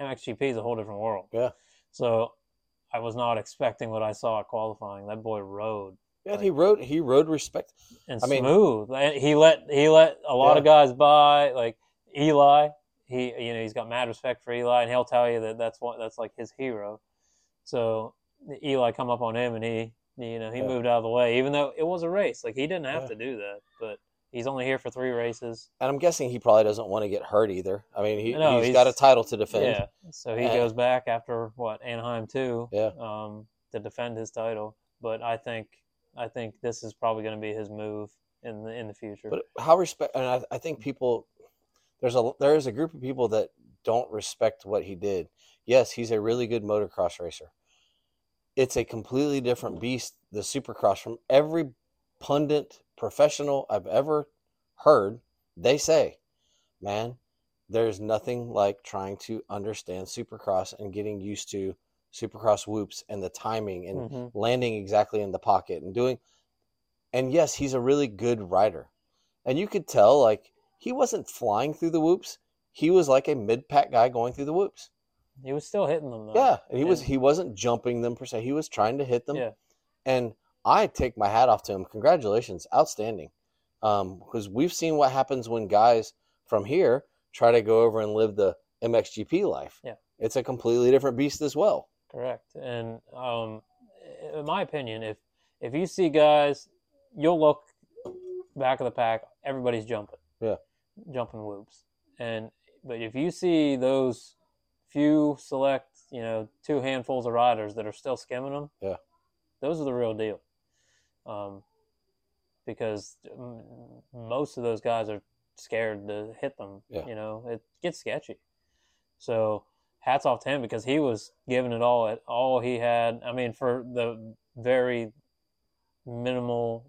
MXGP is a whole different world. Yeah. So I was not expecting what I saw at qualifying. That boy rode Yeah, he rode. He rode respect. and I mean- smooth. And he let he let a lot of guys by. Like Eli, he you know he's got mad respect for Eli, and he'll tell you that that's what that's like his hero. So Eli come up on him, and he you know he Yeah. moved out of the way, even though it was a race. Like he didn't have Yeah. to do that, but He's only here for three races. And I'm guessing he probably doesn't want to get hurt either. I mean, he, No, he's got a title to defend. Yeah, so he And- goes back after what Anaheim too. Yeah. Um, to defend his title, but I think I think this is probably going to be his move in the in the future. But how respect? And I, I think people there's a there is a group of people that don't respect what he did. Yes, he's a really good motocross racer. It's a completely different beast, the Supercross. From every pundit professional I've ever heard, they say, "Man, there's nothing like trying to understand Supercross and getting used to Supercross whoops and the timing and Mhm. landing exactly in the pocket and doing and yes he's a really good rider and you could tell like he wasn't flying through the whoops he was like a mid-pack guy going through the whoops he was still hitting them though. yeah and he was he wasn't jumping them per se he was trying to hit them Yeah. and i take my hat off to him congratulations outstanding um because we've seen what happens when guys from here try to go over and live the mxgp life Yeah. it's a completely different beast as well Correct. And um, in my opinion, if if you see guys, you'll look back of the pack. Everybody's jumping. Yeah. Jumping whoops. And but if you see those few select, you know, two handfuls of riders that are still skimming them, Yeah. those are the real deal. Um, because mm, most of those guys are scared to hit them. Yeah. You know, it gets sketchy. So hats off to him because he was giving it all at all he had. I mean, for the very minimal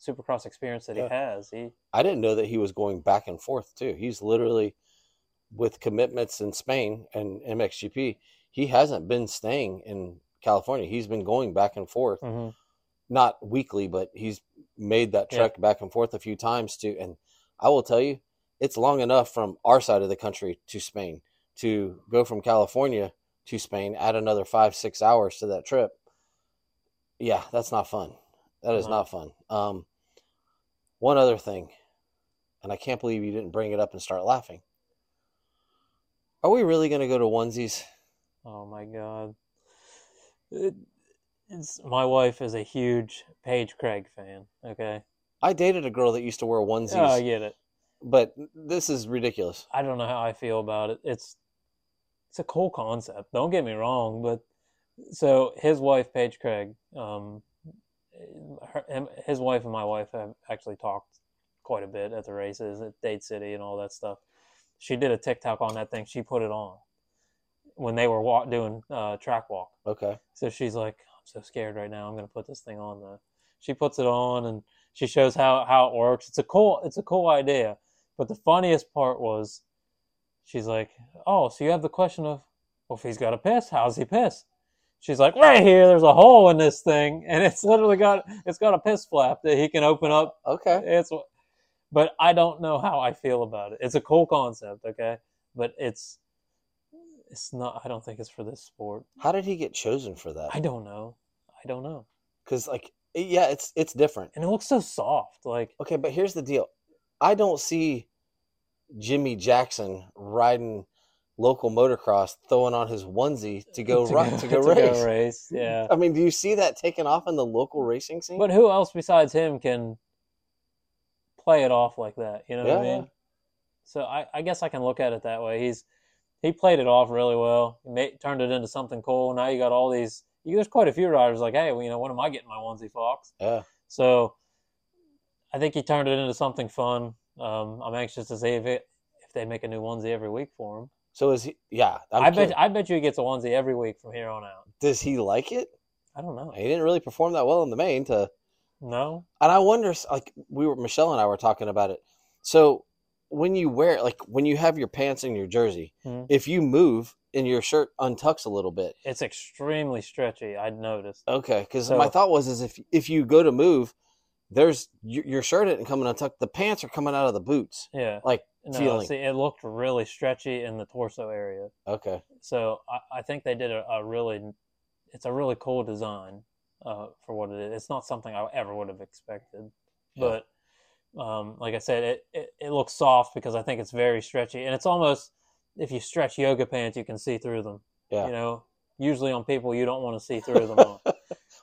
supercross experience that Yeah. he has, he I didn't know that he was going back and forth too. He's literally with commitments in Spain and MXGP. He hasn't been staying in California. He's been going back and forth, Mhm. not weekly, but he's made that Yeah. trek back and forth a few times too. And I will tell you, it's long enough from our side of the country to Spain to go from California to Spain, add another five, six hours to that trip. Yeah, that's not fun. That is No. not fun. Um, one other thing, and I can't believe you didn't bring it up and start laughing. Are we really going to go to onesies? Oh my god. It, it's my wife is a huge Paige Craig fan. Okay, I dated a girl that used to wear onesies, oh, I get it. but this is ridiculous. I don't know how I feel about it. It's it's a cool concept. Don't get me wrong, but so his wife Paige Craig, um, her, him, his wife and my wife have actually talked quite a bit at the races at Dade City and all that stuff. She did a TikTok on that thing. She put it on when they were walk, doing uh, track walk. Okay. So she's like, I'm so scared right now. I'm gonna put this thing on. The she puts it on and she shows how how it works. It's a cool it's a cool idea. But the funniest part was, she's like, oh, so you have the question of, well, if he's got a piss, how's he piss? She's like, right here, there's a hole in this thing, and it's literally got it's got a piss flap that he can open up. Okay. It's, but I don't know how I feel about it. It's a cool concept, okay, but it's it's not. I don't think it's for this sport. How did he get chosen for that? I don't know. I don't know. Because like, yeah, it's it's different. And it looks so soft. Like Okay, but here's the deal. I don't see Jimmy Jackson riding local motocross, throwing on his onesie to go (laughs) ri- (laughs) to go race. race. Yeah. I mean, do you see that taking off in the local racing scene? But who else besides him can play it off like that? You know what I Yeah, mean? So I, I guess I can look at it that way. He's he played it off really well. He made, turned it into something cool. Now you got all these. You, there's quite a few riders like, hey, well, you know, when am I getting my onesie fox? yeah. So I think he turned it into something fun. Um, I'm anxious to see if it if they make a new onesie every week for him. So is he? Yeah. I'm i bet. I bet you he gets a onesie every week from here on out. Does he like it? I don't know. He didn't really perform that well in the main. To No. and I wonder, like we were Michelle and I were talking about it. So when you wear, like when you have your pants and your jersey, Mhm. if you move and your shirt untucks a little bit, It's extremely stretchy. I'd noticed. Okay, because So- my thought was is if if you go to move, there's your, your shirt isn't coming untucked. The pants are coming out of the boots. Yeah. Like No, feeling. see, it looked really stretchy in the torso area. Okay, So I, I think they did a, a really, it's a really cool design uh, for what it is. It's not something I ever would have expected, Yeah. but um, like I said, it, it it looks soft because I think it's very stretchy, and it's almost if you stretch yoga pants, you can see through them. Yeah. You know, usually on people you don't want to see through them. on. (laughs)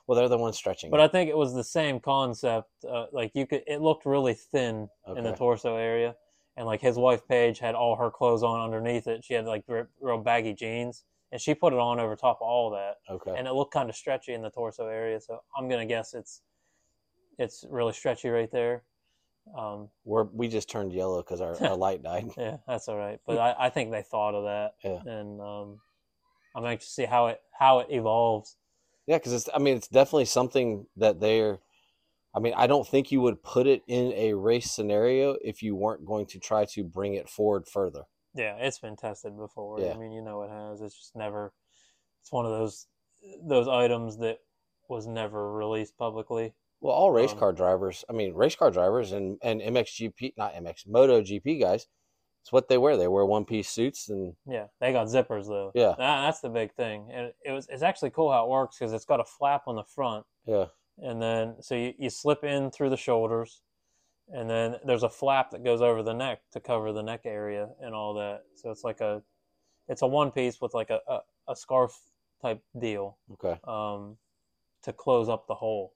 Well, they're the ones stretching. But it. I think it was the same concept. Uh, like you could, it looked really thin in the torso area, and like his wife Paige had all her clothes on underneath it. She had like real baggy jeans, and she put it on over top of all that, okay. and it looked kind of stretchy in the torso area. So I'm gonna guess it's it's really stretchy right there. Um, We're we just turned yellow because our, our (laughs) light died. yeah, that's all right. But (laughs) I, I think they thought of that, Yeah. and um, I'm anxious to see how it how it evolves. Yeah, because it's. I mean, it's definitely something that they're. I mean, I don't think you would put it in a race scenario if you weren't going to try to bring it forward further. Yeah, it's been tested before. Yeah. I mean, you know it has. It's just never. It's one of those those items that was never released publicly. Well, all race Um, car drivers. I mean, race car drivers and and MXGP, not MX, Moto GP guys. It's what they wear. They wear one piece suits and Yeah, they got zippers though. Yeah. That- that's the big thing, and it was it's actually cool how it works because it's got a flap on the front, yeah, and then so you, you slip in through the shoulders, and then there's a flap that goes over the neck to cover the neck area and all that. So it's like a it's a one piece with like a, a, a scarf type deal. okay. um, to close up the hole.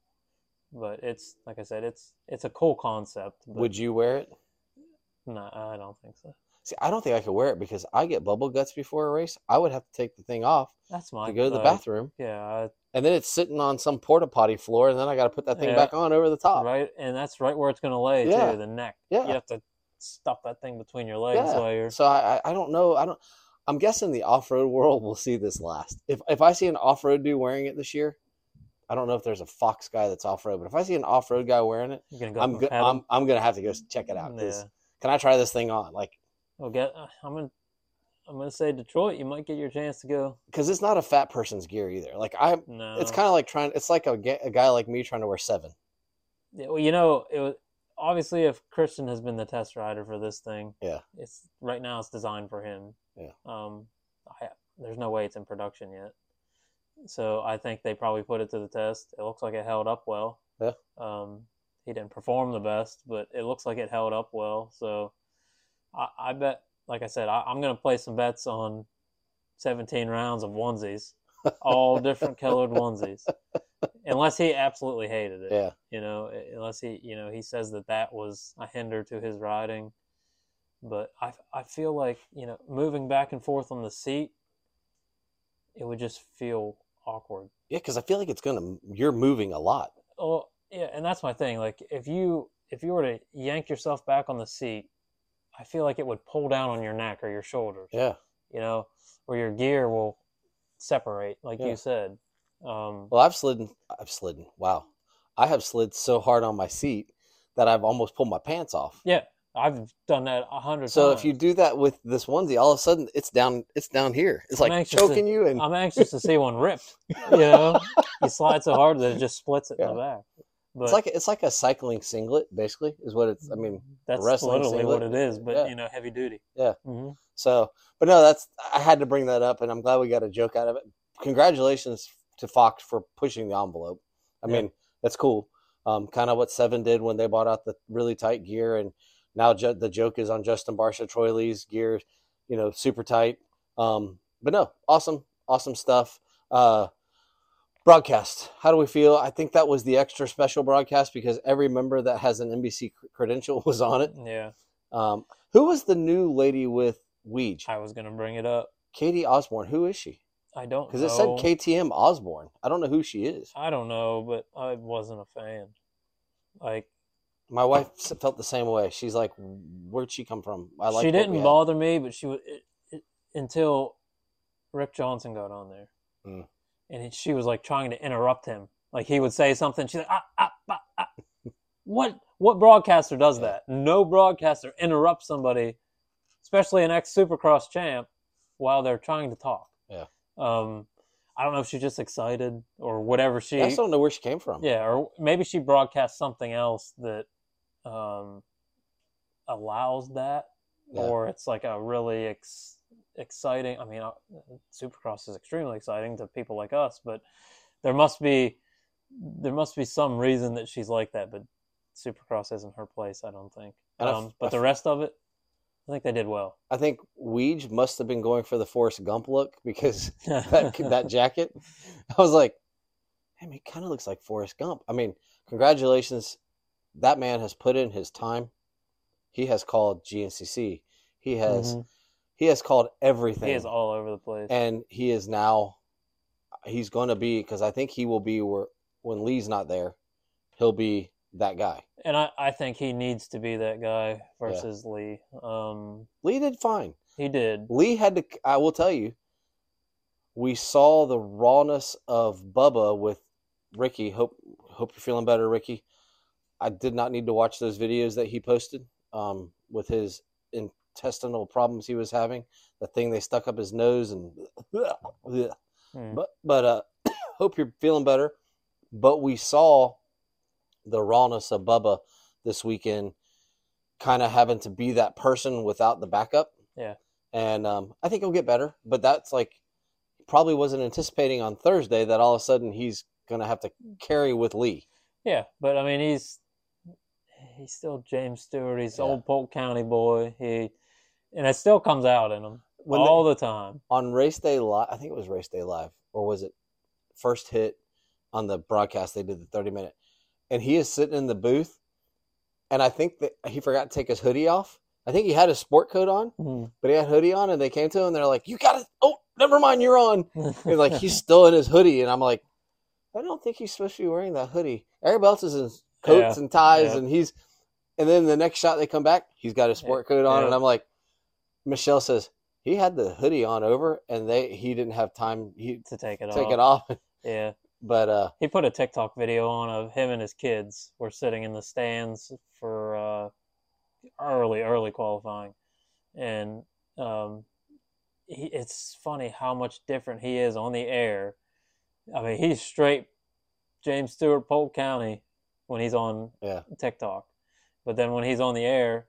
But it's like I said, it's it's a cool concept. But Would you wear it? No, I don't think so. See, I don't think I could wear it because I get bubble guts before a race. I would have to take the thing off That's my to go to the like, bathroom, Yeah, and then it's sitting on some porta potty floor, and then I got to put that thing Yeah. back on over the top. right, and that's right where it's going to lay Yeah. too. The neck. Yeah. you have to stuff that thing between your legs Yeah. while you're. So I, I don't know. I don't. I'm guessing the off road world will see this last. If if I see an off road dude wearing it this year, I don't know if there's a Fox guy that's off road, but if I see an off road guy wearing it, You're gonna go. I'm go- I'm I'm gonna have to go check it out. Yeah. Can I try this thing on? Like, Well, get. uh, I'm gonna. I'm gonna say Detroit. You might get your chance to go. because it's not a fat person's gear either. Like I, No, it's kind of like trying. It's like a, a guy like me trying to wear seven. Yeah, well, you know, it was obviously if Christian has been the test rider for this thing, Yeah. it's right now it's designed for him. Yeah. Um, I, there's no way it's in production yet, so I think they probably put it to the test. It looks like it held up well. Yeah. Um, he didn't perform the best, but it looks like it held up well. So, I, I bet, like I said, I, I'm going to play some bets on 17 rounds of onesies, (laughs) all different colored onesies, unless he absolutely hated it Yeah, you know, unless he, you know, he says that that was a hinder to his riding. But I, I feel like, you know, moving back and forth on the seat, it would just feel awkward. yeah. Because I feel like it's gonna. You're moving a lot. Oh, yeah, and that's my thing. Like, if you, if you were to yank yourself back on the seat, I feel like it would pull down on your neck or your shoulders. Yeah. You know, or your gear will separate, like Yeah. you said. Um, Well, I've slid. I've slidden. Wow, I have slid so hard on my seat that I've almost pulled my pants off. yeah, I've done that a hundred So times. if you do that with this onesie, all of a sudden it's down. It's down here. It's I'm like anxious to- choking you, and I'm anxious to see one ripped. You know, (laughs) you slide so hard that it just splits it in the back. But it's like it's like a cycling singlet, basically, is what it's. I mean, that's wrestling literally singlet. what it is. But Yeah. you know, heavy duty. Yeah. hmm so. But no, that's. I had to bring that up, and I'm glad we got a joke out of it. Congratulations to Fox for pushing the envelope. I Yeah. mean, that's cool. Um, kind of what Seven did when they bought out the really tight gear, and now ju- the joke is on Justin Barcia, Troy Lee's gear, you know, super tight. Um, but no, awesome, awesome stuff. Uh, broadcast. How do we feel? I think that was the extra special broadcast because every member that has an NBC credential (laughs) was on it. Yeah, Um, who was the new lady with Weege? I was gonna bring it up. Katie Osborne. Who is she? I don't Because it said. KTM Osborne. I don't know who she is. I don't know, but I wasn't a fan. Like My wife felt the same way. She's like, "Where'd she come from?" I like. she didn't bother me, but she was it, it, until Rick Johnson got on there, Mm. And she was like trying to interrupt him. Like he would say something, she's like, ah, ah, ah, ah. "What? What broadcaster does that? No broadcaster interrupts somebody, especially an ex Supercross champ, while they're trying to talk." Yeah. Um, I don't know if she's just excited or whatever she. I just don't know where she came from. Yeah, or maybe she broadcasts something else that um, allows that, Yeah. or it's like a really ex- exciting. I mean, uh, Supercross is extremely exciting to people like us, but there must be there must be some reason that she's like that. But Supercross isn't her place, I don't think. Um, f- I but the rest of it, I think they did well. I think Weege must have been going for the Forrest Gump look because (laughs) that that jacket. I was like, damn, he kind of looks like Forrest Gump. I mean, congratulations. That man has put in his time. He has called GNCC. He has Mhm. He has called everything. He is all over the place. and he is now he's going to be because I think he will be where when Leigh's not there, he'll be that guy. And I, I think he needs to be that guy versus Leigh. Um, Leigh did fine. he did. Leigh had to. I will tell you, we saw the rawness of Bubba with Ricky. Hope hope you're feeling better, Ricky. I did not need to watch those videos that he posted um, with his intestinal problems he was having. The thing they stuck up his nose and. Hmm. But but uh, (coughs) hope you're feeling better. But we saw the rawness of Bubba this weekend, kind of having to be that person without the backup. Yeah. And um, I think he'll get better. But that's like probably wasn't anticipating on Thursday that all of a sudden he's going to have to carry with Leigh. Yeah, but I mean, he's he's still James Stewart. He's Yeah. old Polk County boy. He and it still comes out in them When all the time. on race day live, I think it was race day live, or was it first hit on the broadcast? They did the 30 minute, and he is sitting in the booth, and I think that he forgot to take his hoodie off. I think he had his sport coat on, Mhm. but he had hoodie on, and they came to him. and They're like, "You got to Oh, never mind, you're on." And like he's (laughs) still in his hoodie, and I'm like, I don't think he's supposed to be wearing that hoodie. Everybody else is in coats Yeah. and ties, Yeah. and he's. And then the next shot they come back, he's got his sport coat on, Yeah. and I'm like, Michelle says he had the hoodie on over, and they he didn't have time he to take it take off. it off. (laughs) Yeah, But uh, he put a TikTok video on of him and his kids were sitting in the stands for uh, early, early qualifying, and um, he, it's funny how much different he is on the air. I mean, he's straight James Stewart, Polk County, when he's on yeah, TikTok, but then when he's on the air,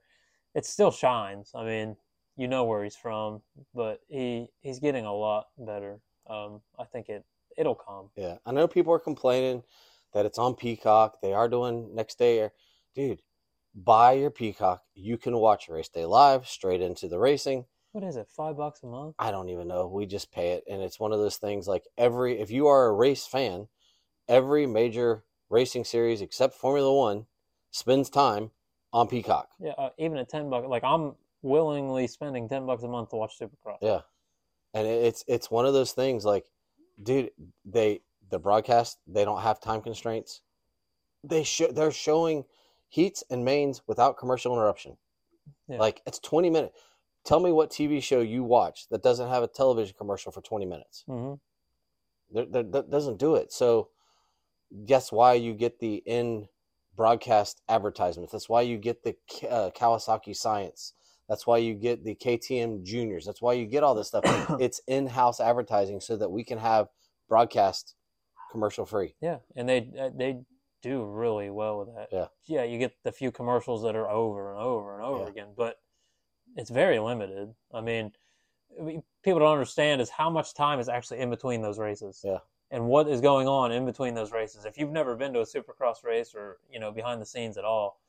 it still shines. I mean, you know where he's from, but he he's getting a lot better. Um, I think it it'll come. yeah. I know people are complaining that it's on Peacock. They are doing next day air, dude. Buy your Peacock. You can watch race day live straight into the racing. What is it? Five bucks a month? I don't even know. We just pay it, and it's one of those things. Like every, if you are a race fan, every major racing series except Formula One spends time on Peacock. Yeah, uh, even at ten bucks. Like I'm willingly spending ten bucks a month to watch Supercross. Yeah, and it's it's one of those things. Like, dude, they the broadcast they don't have time constraints. They show they're showing heats and mains without commercial interruption. Yeah. Like it's twenty minutes. Tell me what TV show you watch that doesn't have a television commercial for twenty minutes. hmm there, that doesn't do it. So that's why you get the in broadcast advertisements. That's why you get the uh, Kawasaki Science. That's why you get the KTM Juniors. That's why you get all this stuff. (coughs) it's in-house advertising so that we can have broadcast commercial free. Yeah, and they uh, they do really well with that. Yeah. yeah. You get the few commercials that are over and over and over Yeah. again, but it's very limited. I mean, I mean, people don't understand is how much time is actually in between those races. Yeah. And what is going on in between those races? If you've never been to a Supercross race or you know behind the scenes at all,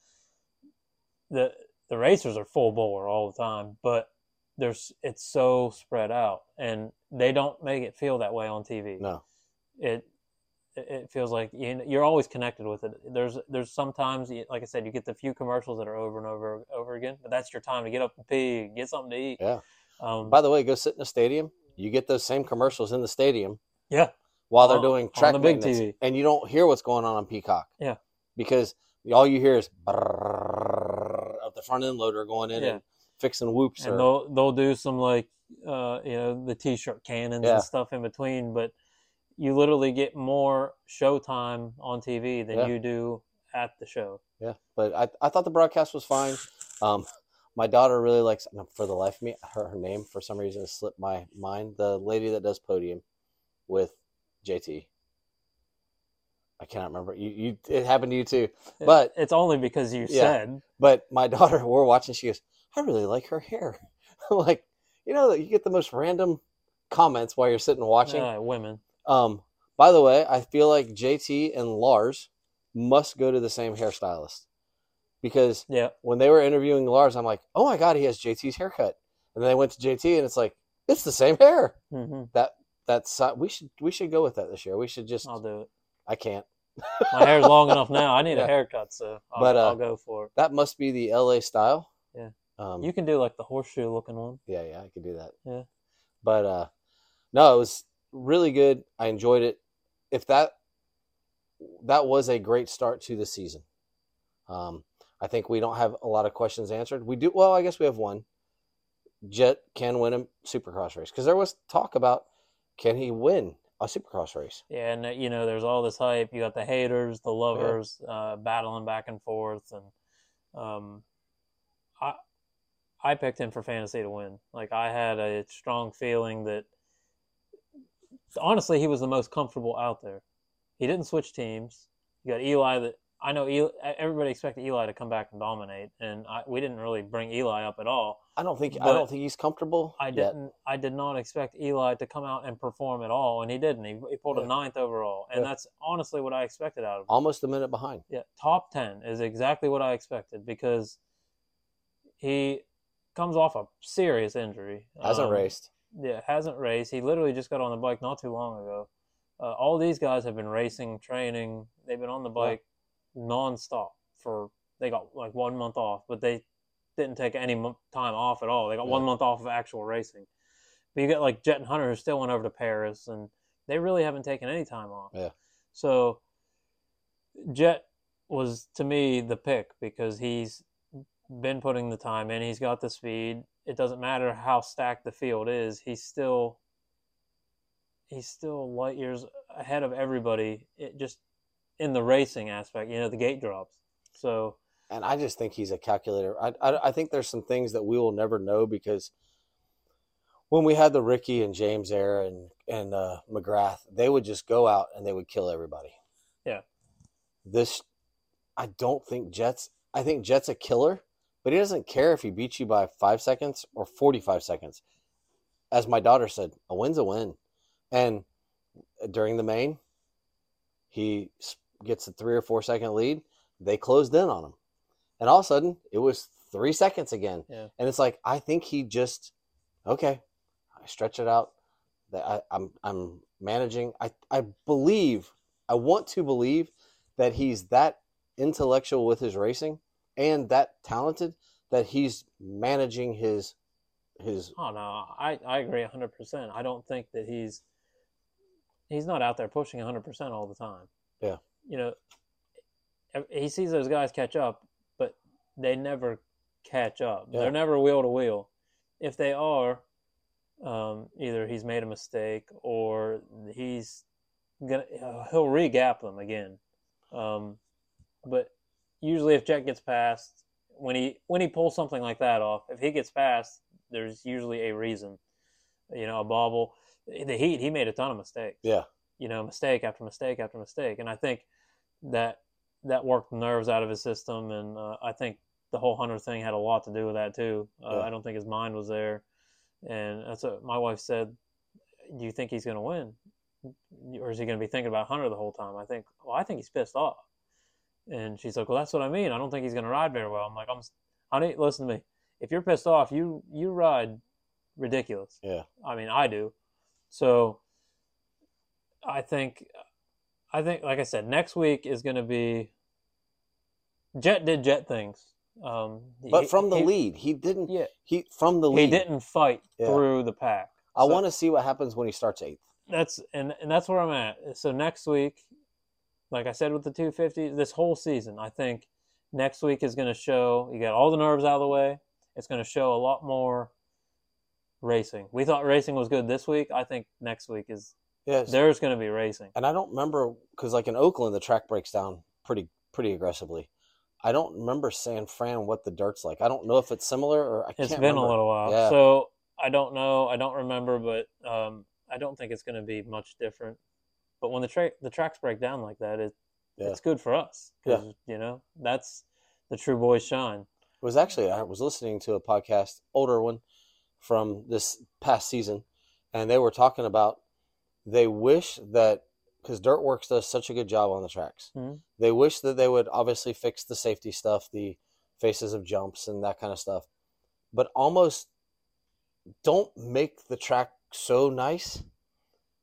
the the racers are full bore all the time, but there's it's so spread out, and they don't make it feel that way on TV No. it it feels like you- you're always connected with it. There's there's sometimes, like I said, you get the few commercials that are over and over over again, but that's your time to get up and pee, get something to eat. Yeah. Um, By the way, go sit in the stadium. You get those same commercials in the stadium yeah. while they're On- doing on track the big TV. and you don't hear what's going on on Peacock. Yeah. Because all you hear is brrrr of the front end loader going in Yeah. and fixing whoops. and or, they'll they'll do some like uh you know the t-shirt cannons Yeah. and stuff in between, but you literally get more showtime on TV than Yeah. you do at the show. Yeah, but I, I thought the broadcast was fine. Um, my daughter really likes, for the life of me, her, her name for some reason has slipped my mind. The lady that does podium with JT. I cannot remember. You, you, it happened to you too. But it's only because you Yeah. said but my (laughs) daughter, we're watching. She goes, "I really like her hair." (laughs) I'm like, you know, you get the most random comments while you're sitting watching. uh, women. Um, by the way, I feel like JT and Lars must go to the same hairstylist because Yeah, when they were interviewing Lars, I'm like, oh my god, he has JT's haircut. And then they went to JT, and it's like it's the same hair. hmm That that's uh, we should we should go with that this year. We should just I'll do it. I can't. My hair's long enough now. I need Yeah. a haircut, so I'll, But, uh, I'll go for it. That must be the LA style. Yeah. Um, You can do like the horseshoe looking one. Yeah, yeah, I could do that. Yeah. But uh no, it was really good. I enjoyed it. If that that was a great start to the season. Um I think we don't have a lot of questions answered. We do well, I guess we have one. Jett can win a supercross race because there was talk about can he win a supercross race? Yeah, and uh, you know, there's all this hype. You got the haters, the lovers, uh, battling back and forth, and um, I I picked him for fantasy to win. Like I had a strong feeling that honestly he was the most comfortable out there. He didn't switch teams. You got Eli. That I know. Eli, everybody expected Eli to come back and dominate, and I, we didn't really bring Eli up at all. I don't think I don't think he's comfortable. I yet. didn't. I did not expect Eli to come out and perform at all, and he didn't. He, he pulled Yeah. a ninth overall, and Yeah. that's honestly what I expected out of him. Almost a minute behind. Yeah, top ten is exactly what I expected because he comes off a serious injury. Hasn't Um, raced. Yeah, hasn't raced. He literally just got on the bike not too long ago. Uh, all these guys have been racing, training. They've been on the bike nonstop for. They got like one month off, but they didn't take any mo- time off at all. They got one month off of actual racing. But you got like Jett and Hunter who still went over to Paris, and they really haven't taken any time off. Yeah. So Jett was to me the pick because he's been putting the time in. He's got the speed. It doesn't matter how stacked the field is. He's still he's still light years ahead of everybody. It just in the racing aspect, you know, the gate drops. So and I just think he's a calculator. I, I, I think there's some things that we will never know because when we had the Ricky and James era and and uh, McGrath, they would just go out and they would kill everybody. Yeah. This, I don't think Jett's. I think Jett's a killer, but he doesn't care if he beats you by five seconds or forty five seconds. As my daughter said, a win's a win, and during the main, he gets a three or four second lead. They closed in on him. And all of a sudden, it was three seconds again. Yeah. And it's like, I think he just, okay, I stretch it out. That I, I'm, I'm managing. I, I believe, I want to believe that he's that intellectual with his racing and that talented that he's managing his, his, Oh no, I I agree hundred percent. I don't think that he's he's not out there pushing hundred percent all the time. Yeah. You know, he sees those guys catch up, but they never catch up. Yeah. They're never wheel to wheel. If they are, um, either he's made a mistake or he's gonna uh, he'll re-gap them again. Um, but usually, if Jett gets past, when he when he pulls something like that off, if he gets past, there's usually a reason. You know, a bobble. The Heat, he made a ton of mistakes. yeah, You know, mistake after mistake after mistake, and I think that that worked nerves out of his system, and uh, I think the whole Hunter thing had a lot to do with that too. Uh, Yeah. I don't think his mind was there, and that's what my wife said. Do you think he's going to win, or is he going to be thinking about Hunter the whole time? I think. Well, I think he's pissed off, and she's like, "Well, that's what I mean. I don't think he's going to ride very well." I'm like, "I'm, honey, listen to me. If you're pissed off, you you ride ridiculous. yeah. I mean, I do. So I think I think like I said, next week is going to be Jett did Jett things. Um But he- from the he- lead, he didn't, Yeah. he, from the lead, He didn't fight Yeah. through the pack. I So want to see what happens when he starts eighth. that's and and that's where I'm at. So next week, like I said with the 250, this whole season, I think next week is going to show you got all the nerves out of the way. It's going to show a lot more racing. We thought racing was good this week. I think next week is Yes. there's going to be racing. and I don't remember because like in Oakland the track breaks down pretty pretty aggressively. I don't remember San Fran what the dirt's like. I don't know if it's similar or I It's can't It's been remember. a little while, Yeah. so I don't know. I don't remember, but um, I don't think it's going to be much different. But when the track the tracks break down like that, it Yeah. it's good for us. 'cause, you know that's the true boys shine. It was actually I was listening to a podcast, older one, from this past season, and they were talking about they wish that because Dirt Wurx does such a good job on the tracks. Mhm. They wish that they would obviously fix the safety stuff, the faces of jumps and that kind of stuff, but almost don't make the track so nice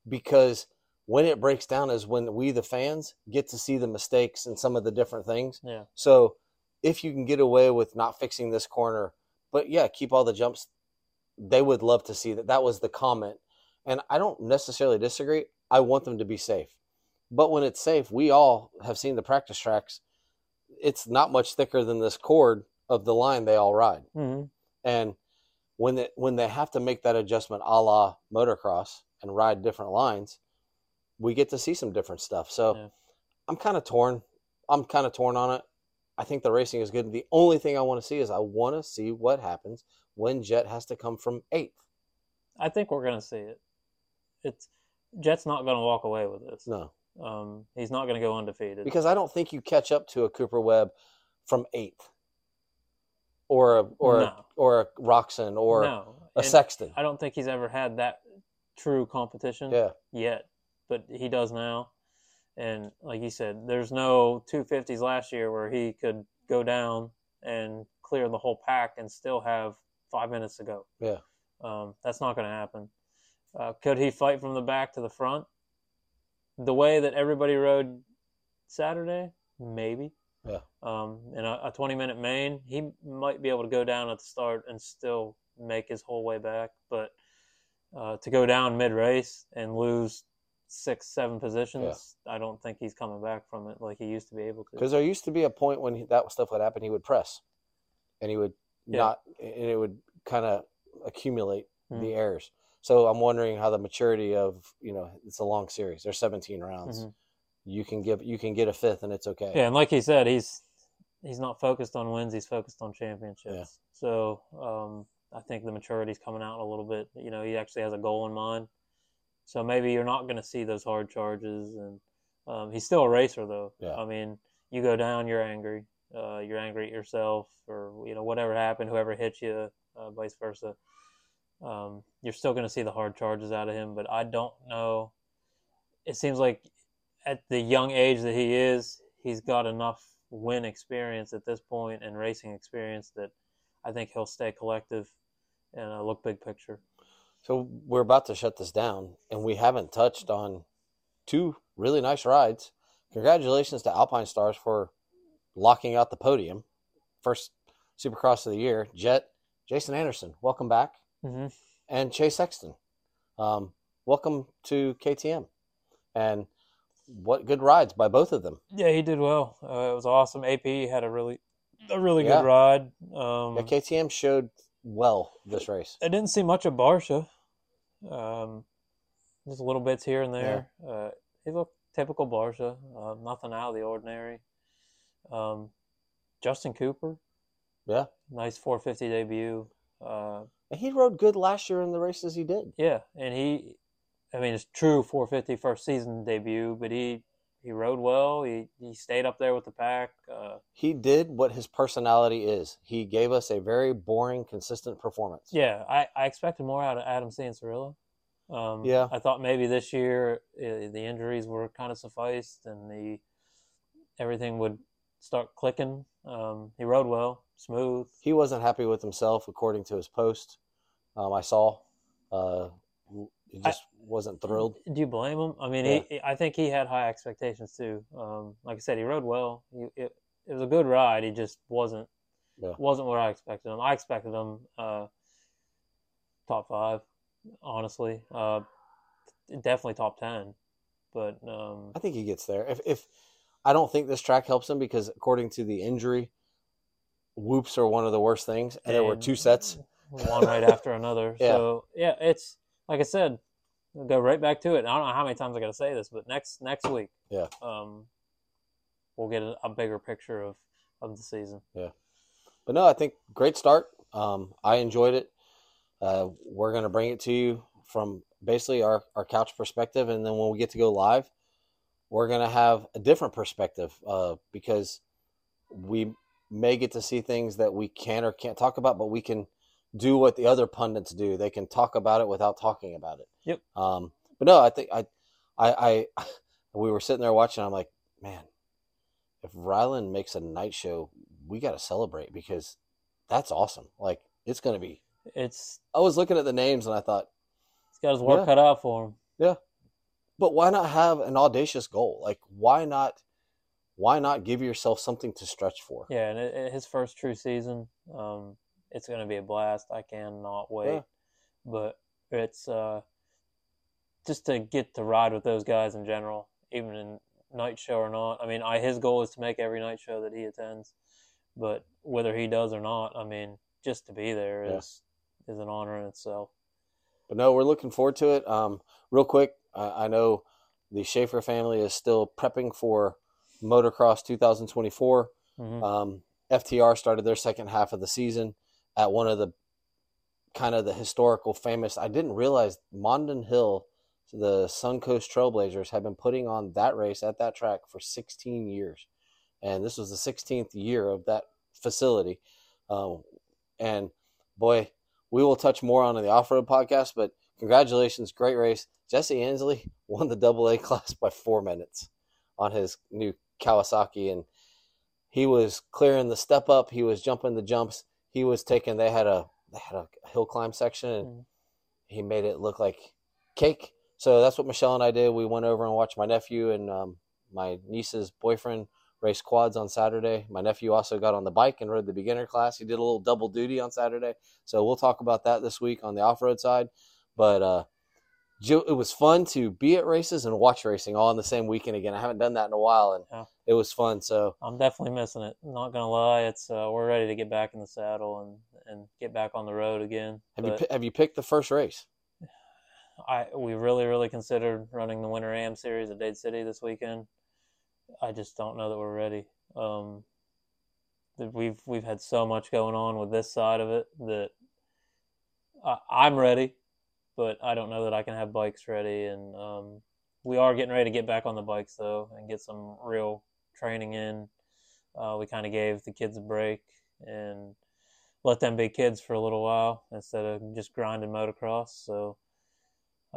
because when it breaks down is when we the fans get to see the mistakes and some of the different things. Yeah. So if you can get away with not fixing this corner, but yeah, keep all the jumps, they would love to see that. That was the comment. And I don't necessarily disagree. I want them to be safe. But when it's safe, we all have seen the practice tracks. It's not much thicker than this cord of the line they all ride. hmm And when they, when they have to make that adjustment a la motocross and ride different lines, we get to see some different stuff. So Yeah. I'm kind of torn. I'm kind of torn on it. I think the racing is good. The only thing I want to see is I want to see what happens when Jett has to come from eighth. I think we're gonna see it. It's Jett's not gonna walk away with this. No, Um, he's not gonna go undefeated. because I don't think you catch up to a Cooper Webb from eighth, or a or a, or a Roczen or no, a And Sexton. I don't think he's ever had that true competition Yeah, yet, but he does now. And like you said, there's no 250s last year where he could go down and clear the whole pack and still have five minutes to go. Yeah. Um, that's not going to happen. Uh, could he fight from the back to the front? The way that everybody rode Saturday, maybe. Yeah. Um, in a, a 20 minute main, he might be able to go down at the start and still make his whole way back. But uh, to go down mid race and lose six, seven positions, I don't think he's coming back from it like he used to be able to. because there used to be a point when he, that stuff would happen, he would press, and he would Yeah. not, and it would kind of accumulate Mhm. the errors. So I'm wondering how the maturity of you know it's a long series. There's 17 rounds. Mhm. You can give you can get a fifth and it's okay. Yeah, and like he said, he's he's not focused on wins; he's focused on championships. Yeah. So um, I think the maturity's coming out a little bit. You know, he actually has a goal in mind. So maybe you're not going to see those hard charges, and um, he's still a racer, though. Yeah. I mean, you go down, you're angry. Uh, you're angry at yourself, or you know whatever happened, whoever hit you, uh, vice versa. Um, you're still going to see the hard charges out of him, but I don't know. It seems like at the young age that he is, he's got enough win experience at this point and racing experience that I think he'll stay collective and uh, look big picture. So we're about to shut this down, and we haven't touched on two really nice rides. Congratulations to Alpinestars for locking out the podium. First Supercross of the year. Jett, Jason Anderson, welcome back. Mm-hmm. And Chase Sexton, um, welcome to KTM. And what good rides by both of them. Yeah, he did well. Uh, it was awesome. AP had a really, a really Yeah. good ride. Um, Yeah, KTM showed well this race. I didn't see much of Barcia. Um, just little bits here and there. Uh, he looked typical Barcia. Uh, nothing out of the ordinary. Um, Justin Cooper, Yeah. nice 450 debut. Uh, And he rode good last year in the races he did. yeah, and he, I mean, it's true 450 first season debut, but he he rode well. He he stayed up there with the pack. Uh, He did what his personality is. He gave us a very boring, consistent performance. Yeah, I, I expected more out of Adam Cianciarulo. Um, Yeah. I thought maybe this year uh, the injuries were kind of sufficed and the everything would start clicking. Um, he rode well, smooth. He wasn't happy with himself, according to his post. Um, I saw. Uh, he just wasn't thrilled. Do you blame him? I mean, he, I think he had high expectations too. Um, like I said, he rode well. He, it, it was a good ride. He just wasn't Yeah. wasn't what I expected him. I expected him uh, top five, honestly. Uh, definitely top ten, but um, I think he gets there. If, if I don't think this track helps him because, according to the injury, whoops are one of the worst things, and there were two sets. one right (laughs) after another. Yeah. So yeah, it's like I said, we'll go right back to it. I don't know how many times I got to say this, but next next week, Yeah. um, we'll get a, a bigger picture of of the season. Yeah, but no, I think great start. Um, I enjoyed it. Uh, we're going to bring it to you from basically our, our couch perspective. And then when we get to go live, we're going to have a different perspective uh, because we may get to see things that we can or can't talk about, but we can do what the other pundits do. They can talk about it without talking about it. Yep. Um, but no, I think I, I, I, (laughs) we were sitting there watching. I'm like, man, if Rylan makes a night show, we got to celebrate because that's awesome. Like it's going to be. It's I was looking at the names and I thought, he's got his work Yeah. cut out for him. But why not have an audacious goal? Like why not why not give yourself something to stretch for? Yeah, and it, it- his first true season, um, it's going to be a blast. I cannot wait. Yeah. But it's uh, just to get to ride with those guys in general, even in night show or not. I mean, I his goal is to make every night show that he attends, but whether he does or not, I mean, just to be there Yeah. is is an honor in itself. But no, we're looking forward to it. Um, real quick, I, I know the Schaefer family is still prepping for Motocross 2024. hmm Um, FTR started their second half of the season at one of the kind of the historical famous. I didn't realize Mondon Hill, the Suncoast Trailblazers, have been putting on that race at that track for 16 years, and this was the 16th year of that facility. Um, and boy, we will touch more on in the off road podcast. But congratulations, great race. Jesse Ansley (laughs) won the double A class by four minutes on his new Kawasaki, and he was clearing the step up. He was jumping the jumps. He was taking. They had a they had a hill climb section, and Mhm. he made it look like cake. So that's what Michelle and I did. We went over and watched my nephew and um, my niece's boyfriend race quads on Saturday. My nephew also got on the bike and rode the beginner class. He did a little double duty on Saturday. So we'll talk about that this week on the off road side. But uh, it was fun to be at races and watch racing all in the same weekend again. I haven't done that in a while, and Yeah. it was fun. So I'm definitely missing it. I'm Not gonna lie, it's uh, we're ready to get back in the saddle and, and get back on the road again. have you But- pi- have you picked the first race? I we really really considered running the Winter Am series at Dade City this weekend. I just don't know that we're ready. Um, we've we've had so much going on with this side of it that I, I'm ready, but I don't know that I can have bikes ready. And um, we are getting ready to get back on the bikes though and get some real training in. Uh, we kind of gave the kids a break and let them be kids for a little while instead of just grinding motocross. So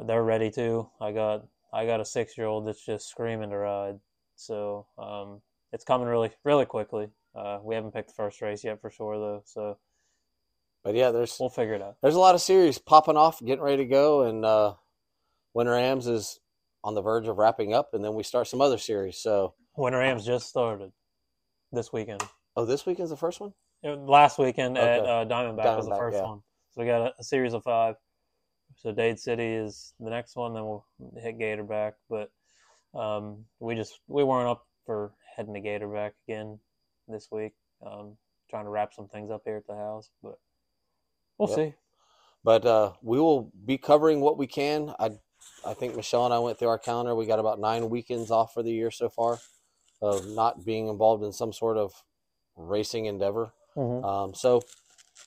they're ready too. I got I got a six year old that's just screaming to ride. So um, it's coming really really quickly. Uh, we haven't picked the first race yet for sure though, so But yeah, there's we'll figure it out. there's a lot of series popping off, getting ready to go, and uh, Winter Ams is on the verge of wrapping up, and then we start some other series. So Winter Am's just started this weekend. oh, this weekend's the first one. It- last weekend at uh, Diamondback, was the first yeah. one. So we got a, a series of five. So Dade City is the next one, then we'll hit Gatorback. But um, we just we weren't up for heading to Gatorback again this week. Um, trying to wrap some things up here at the house, but we'll Yep. see. But uh, we will be covering what we can. I I think Michelle and I went through our calendar. We got about nine weekends off for the year so far of not being involved in some sort of racing endeavor. Mm-hmm. Um, so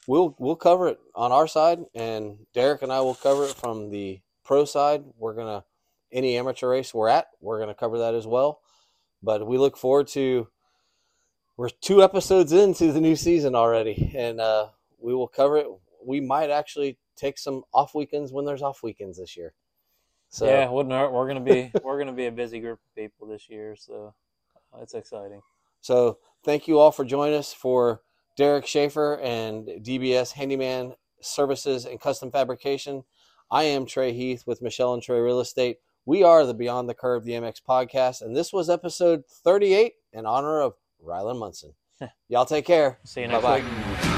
we'll we'll cover it on our side, and Derac and I will cover it from the pro side. We're gonna any amateur race we're at, we're gonna cover that as well. But we look forward to. We're two episodes into the new season already, and uh, we will cover it. We might actually take some off weekends when there's off weekends this year. So yeah, wouldn't hurt. We're gonna be (laughs) we're gonna be a busy group of people this year, so uh, it's exciting. So thank you all for joining us for Derac Schaefer and DBS Handyman Services and Custom Fabrication. I am Trey Heath with Michelle and Trey Real Estate. We are the Beyond the Curve DMX podcast, and this was episode 38 in honor of Rylan Munson. (laughs) Y'all take care. See you next Bye-bye. week.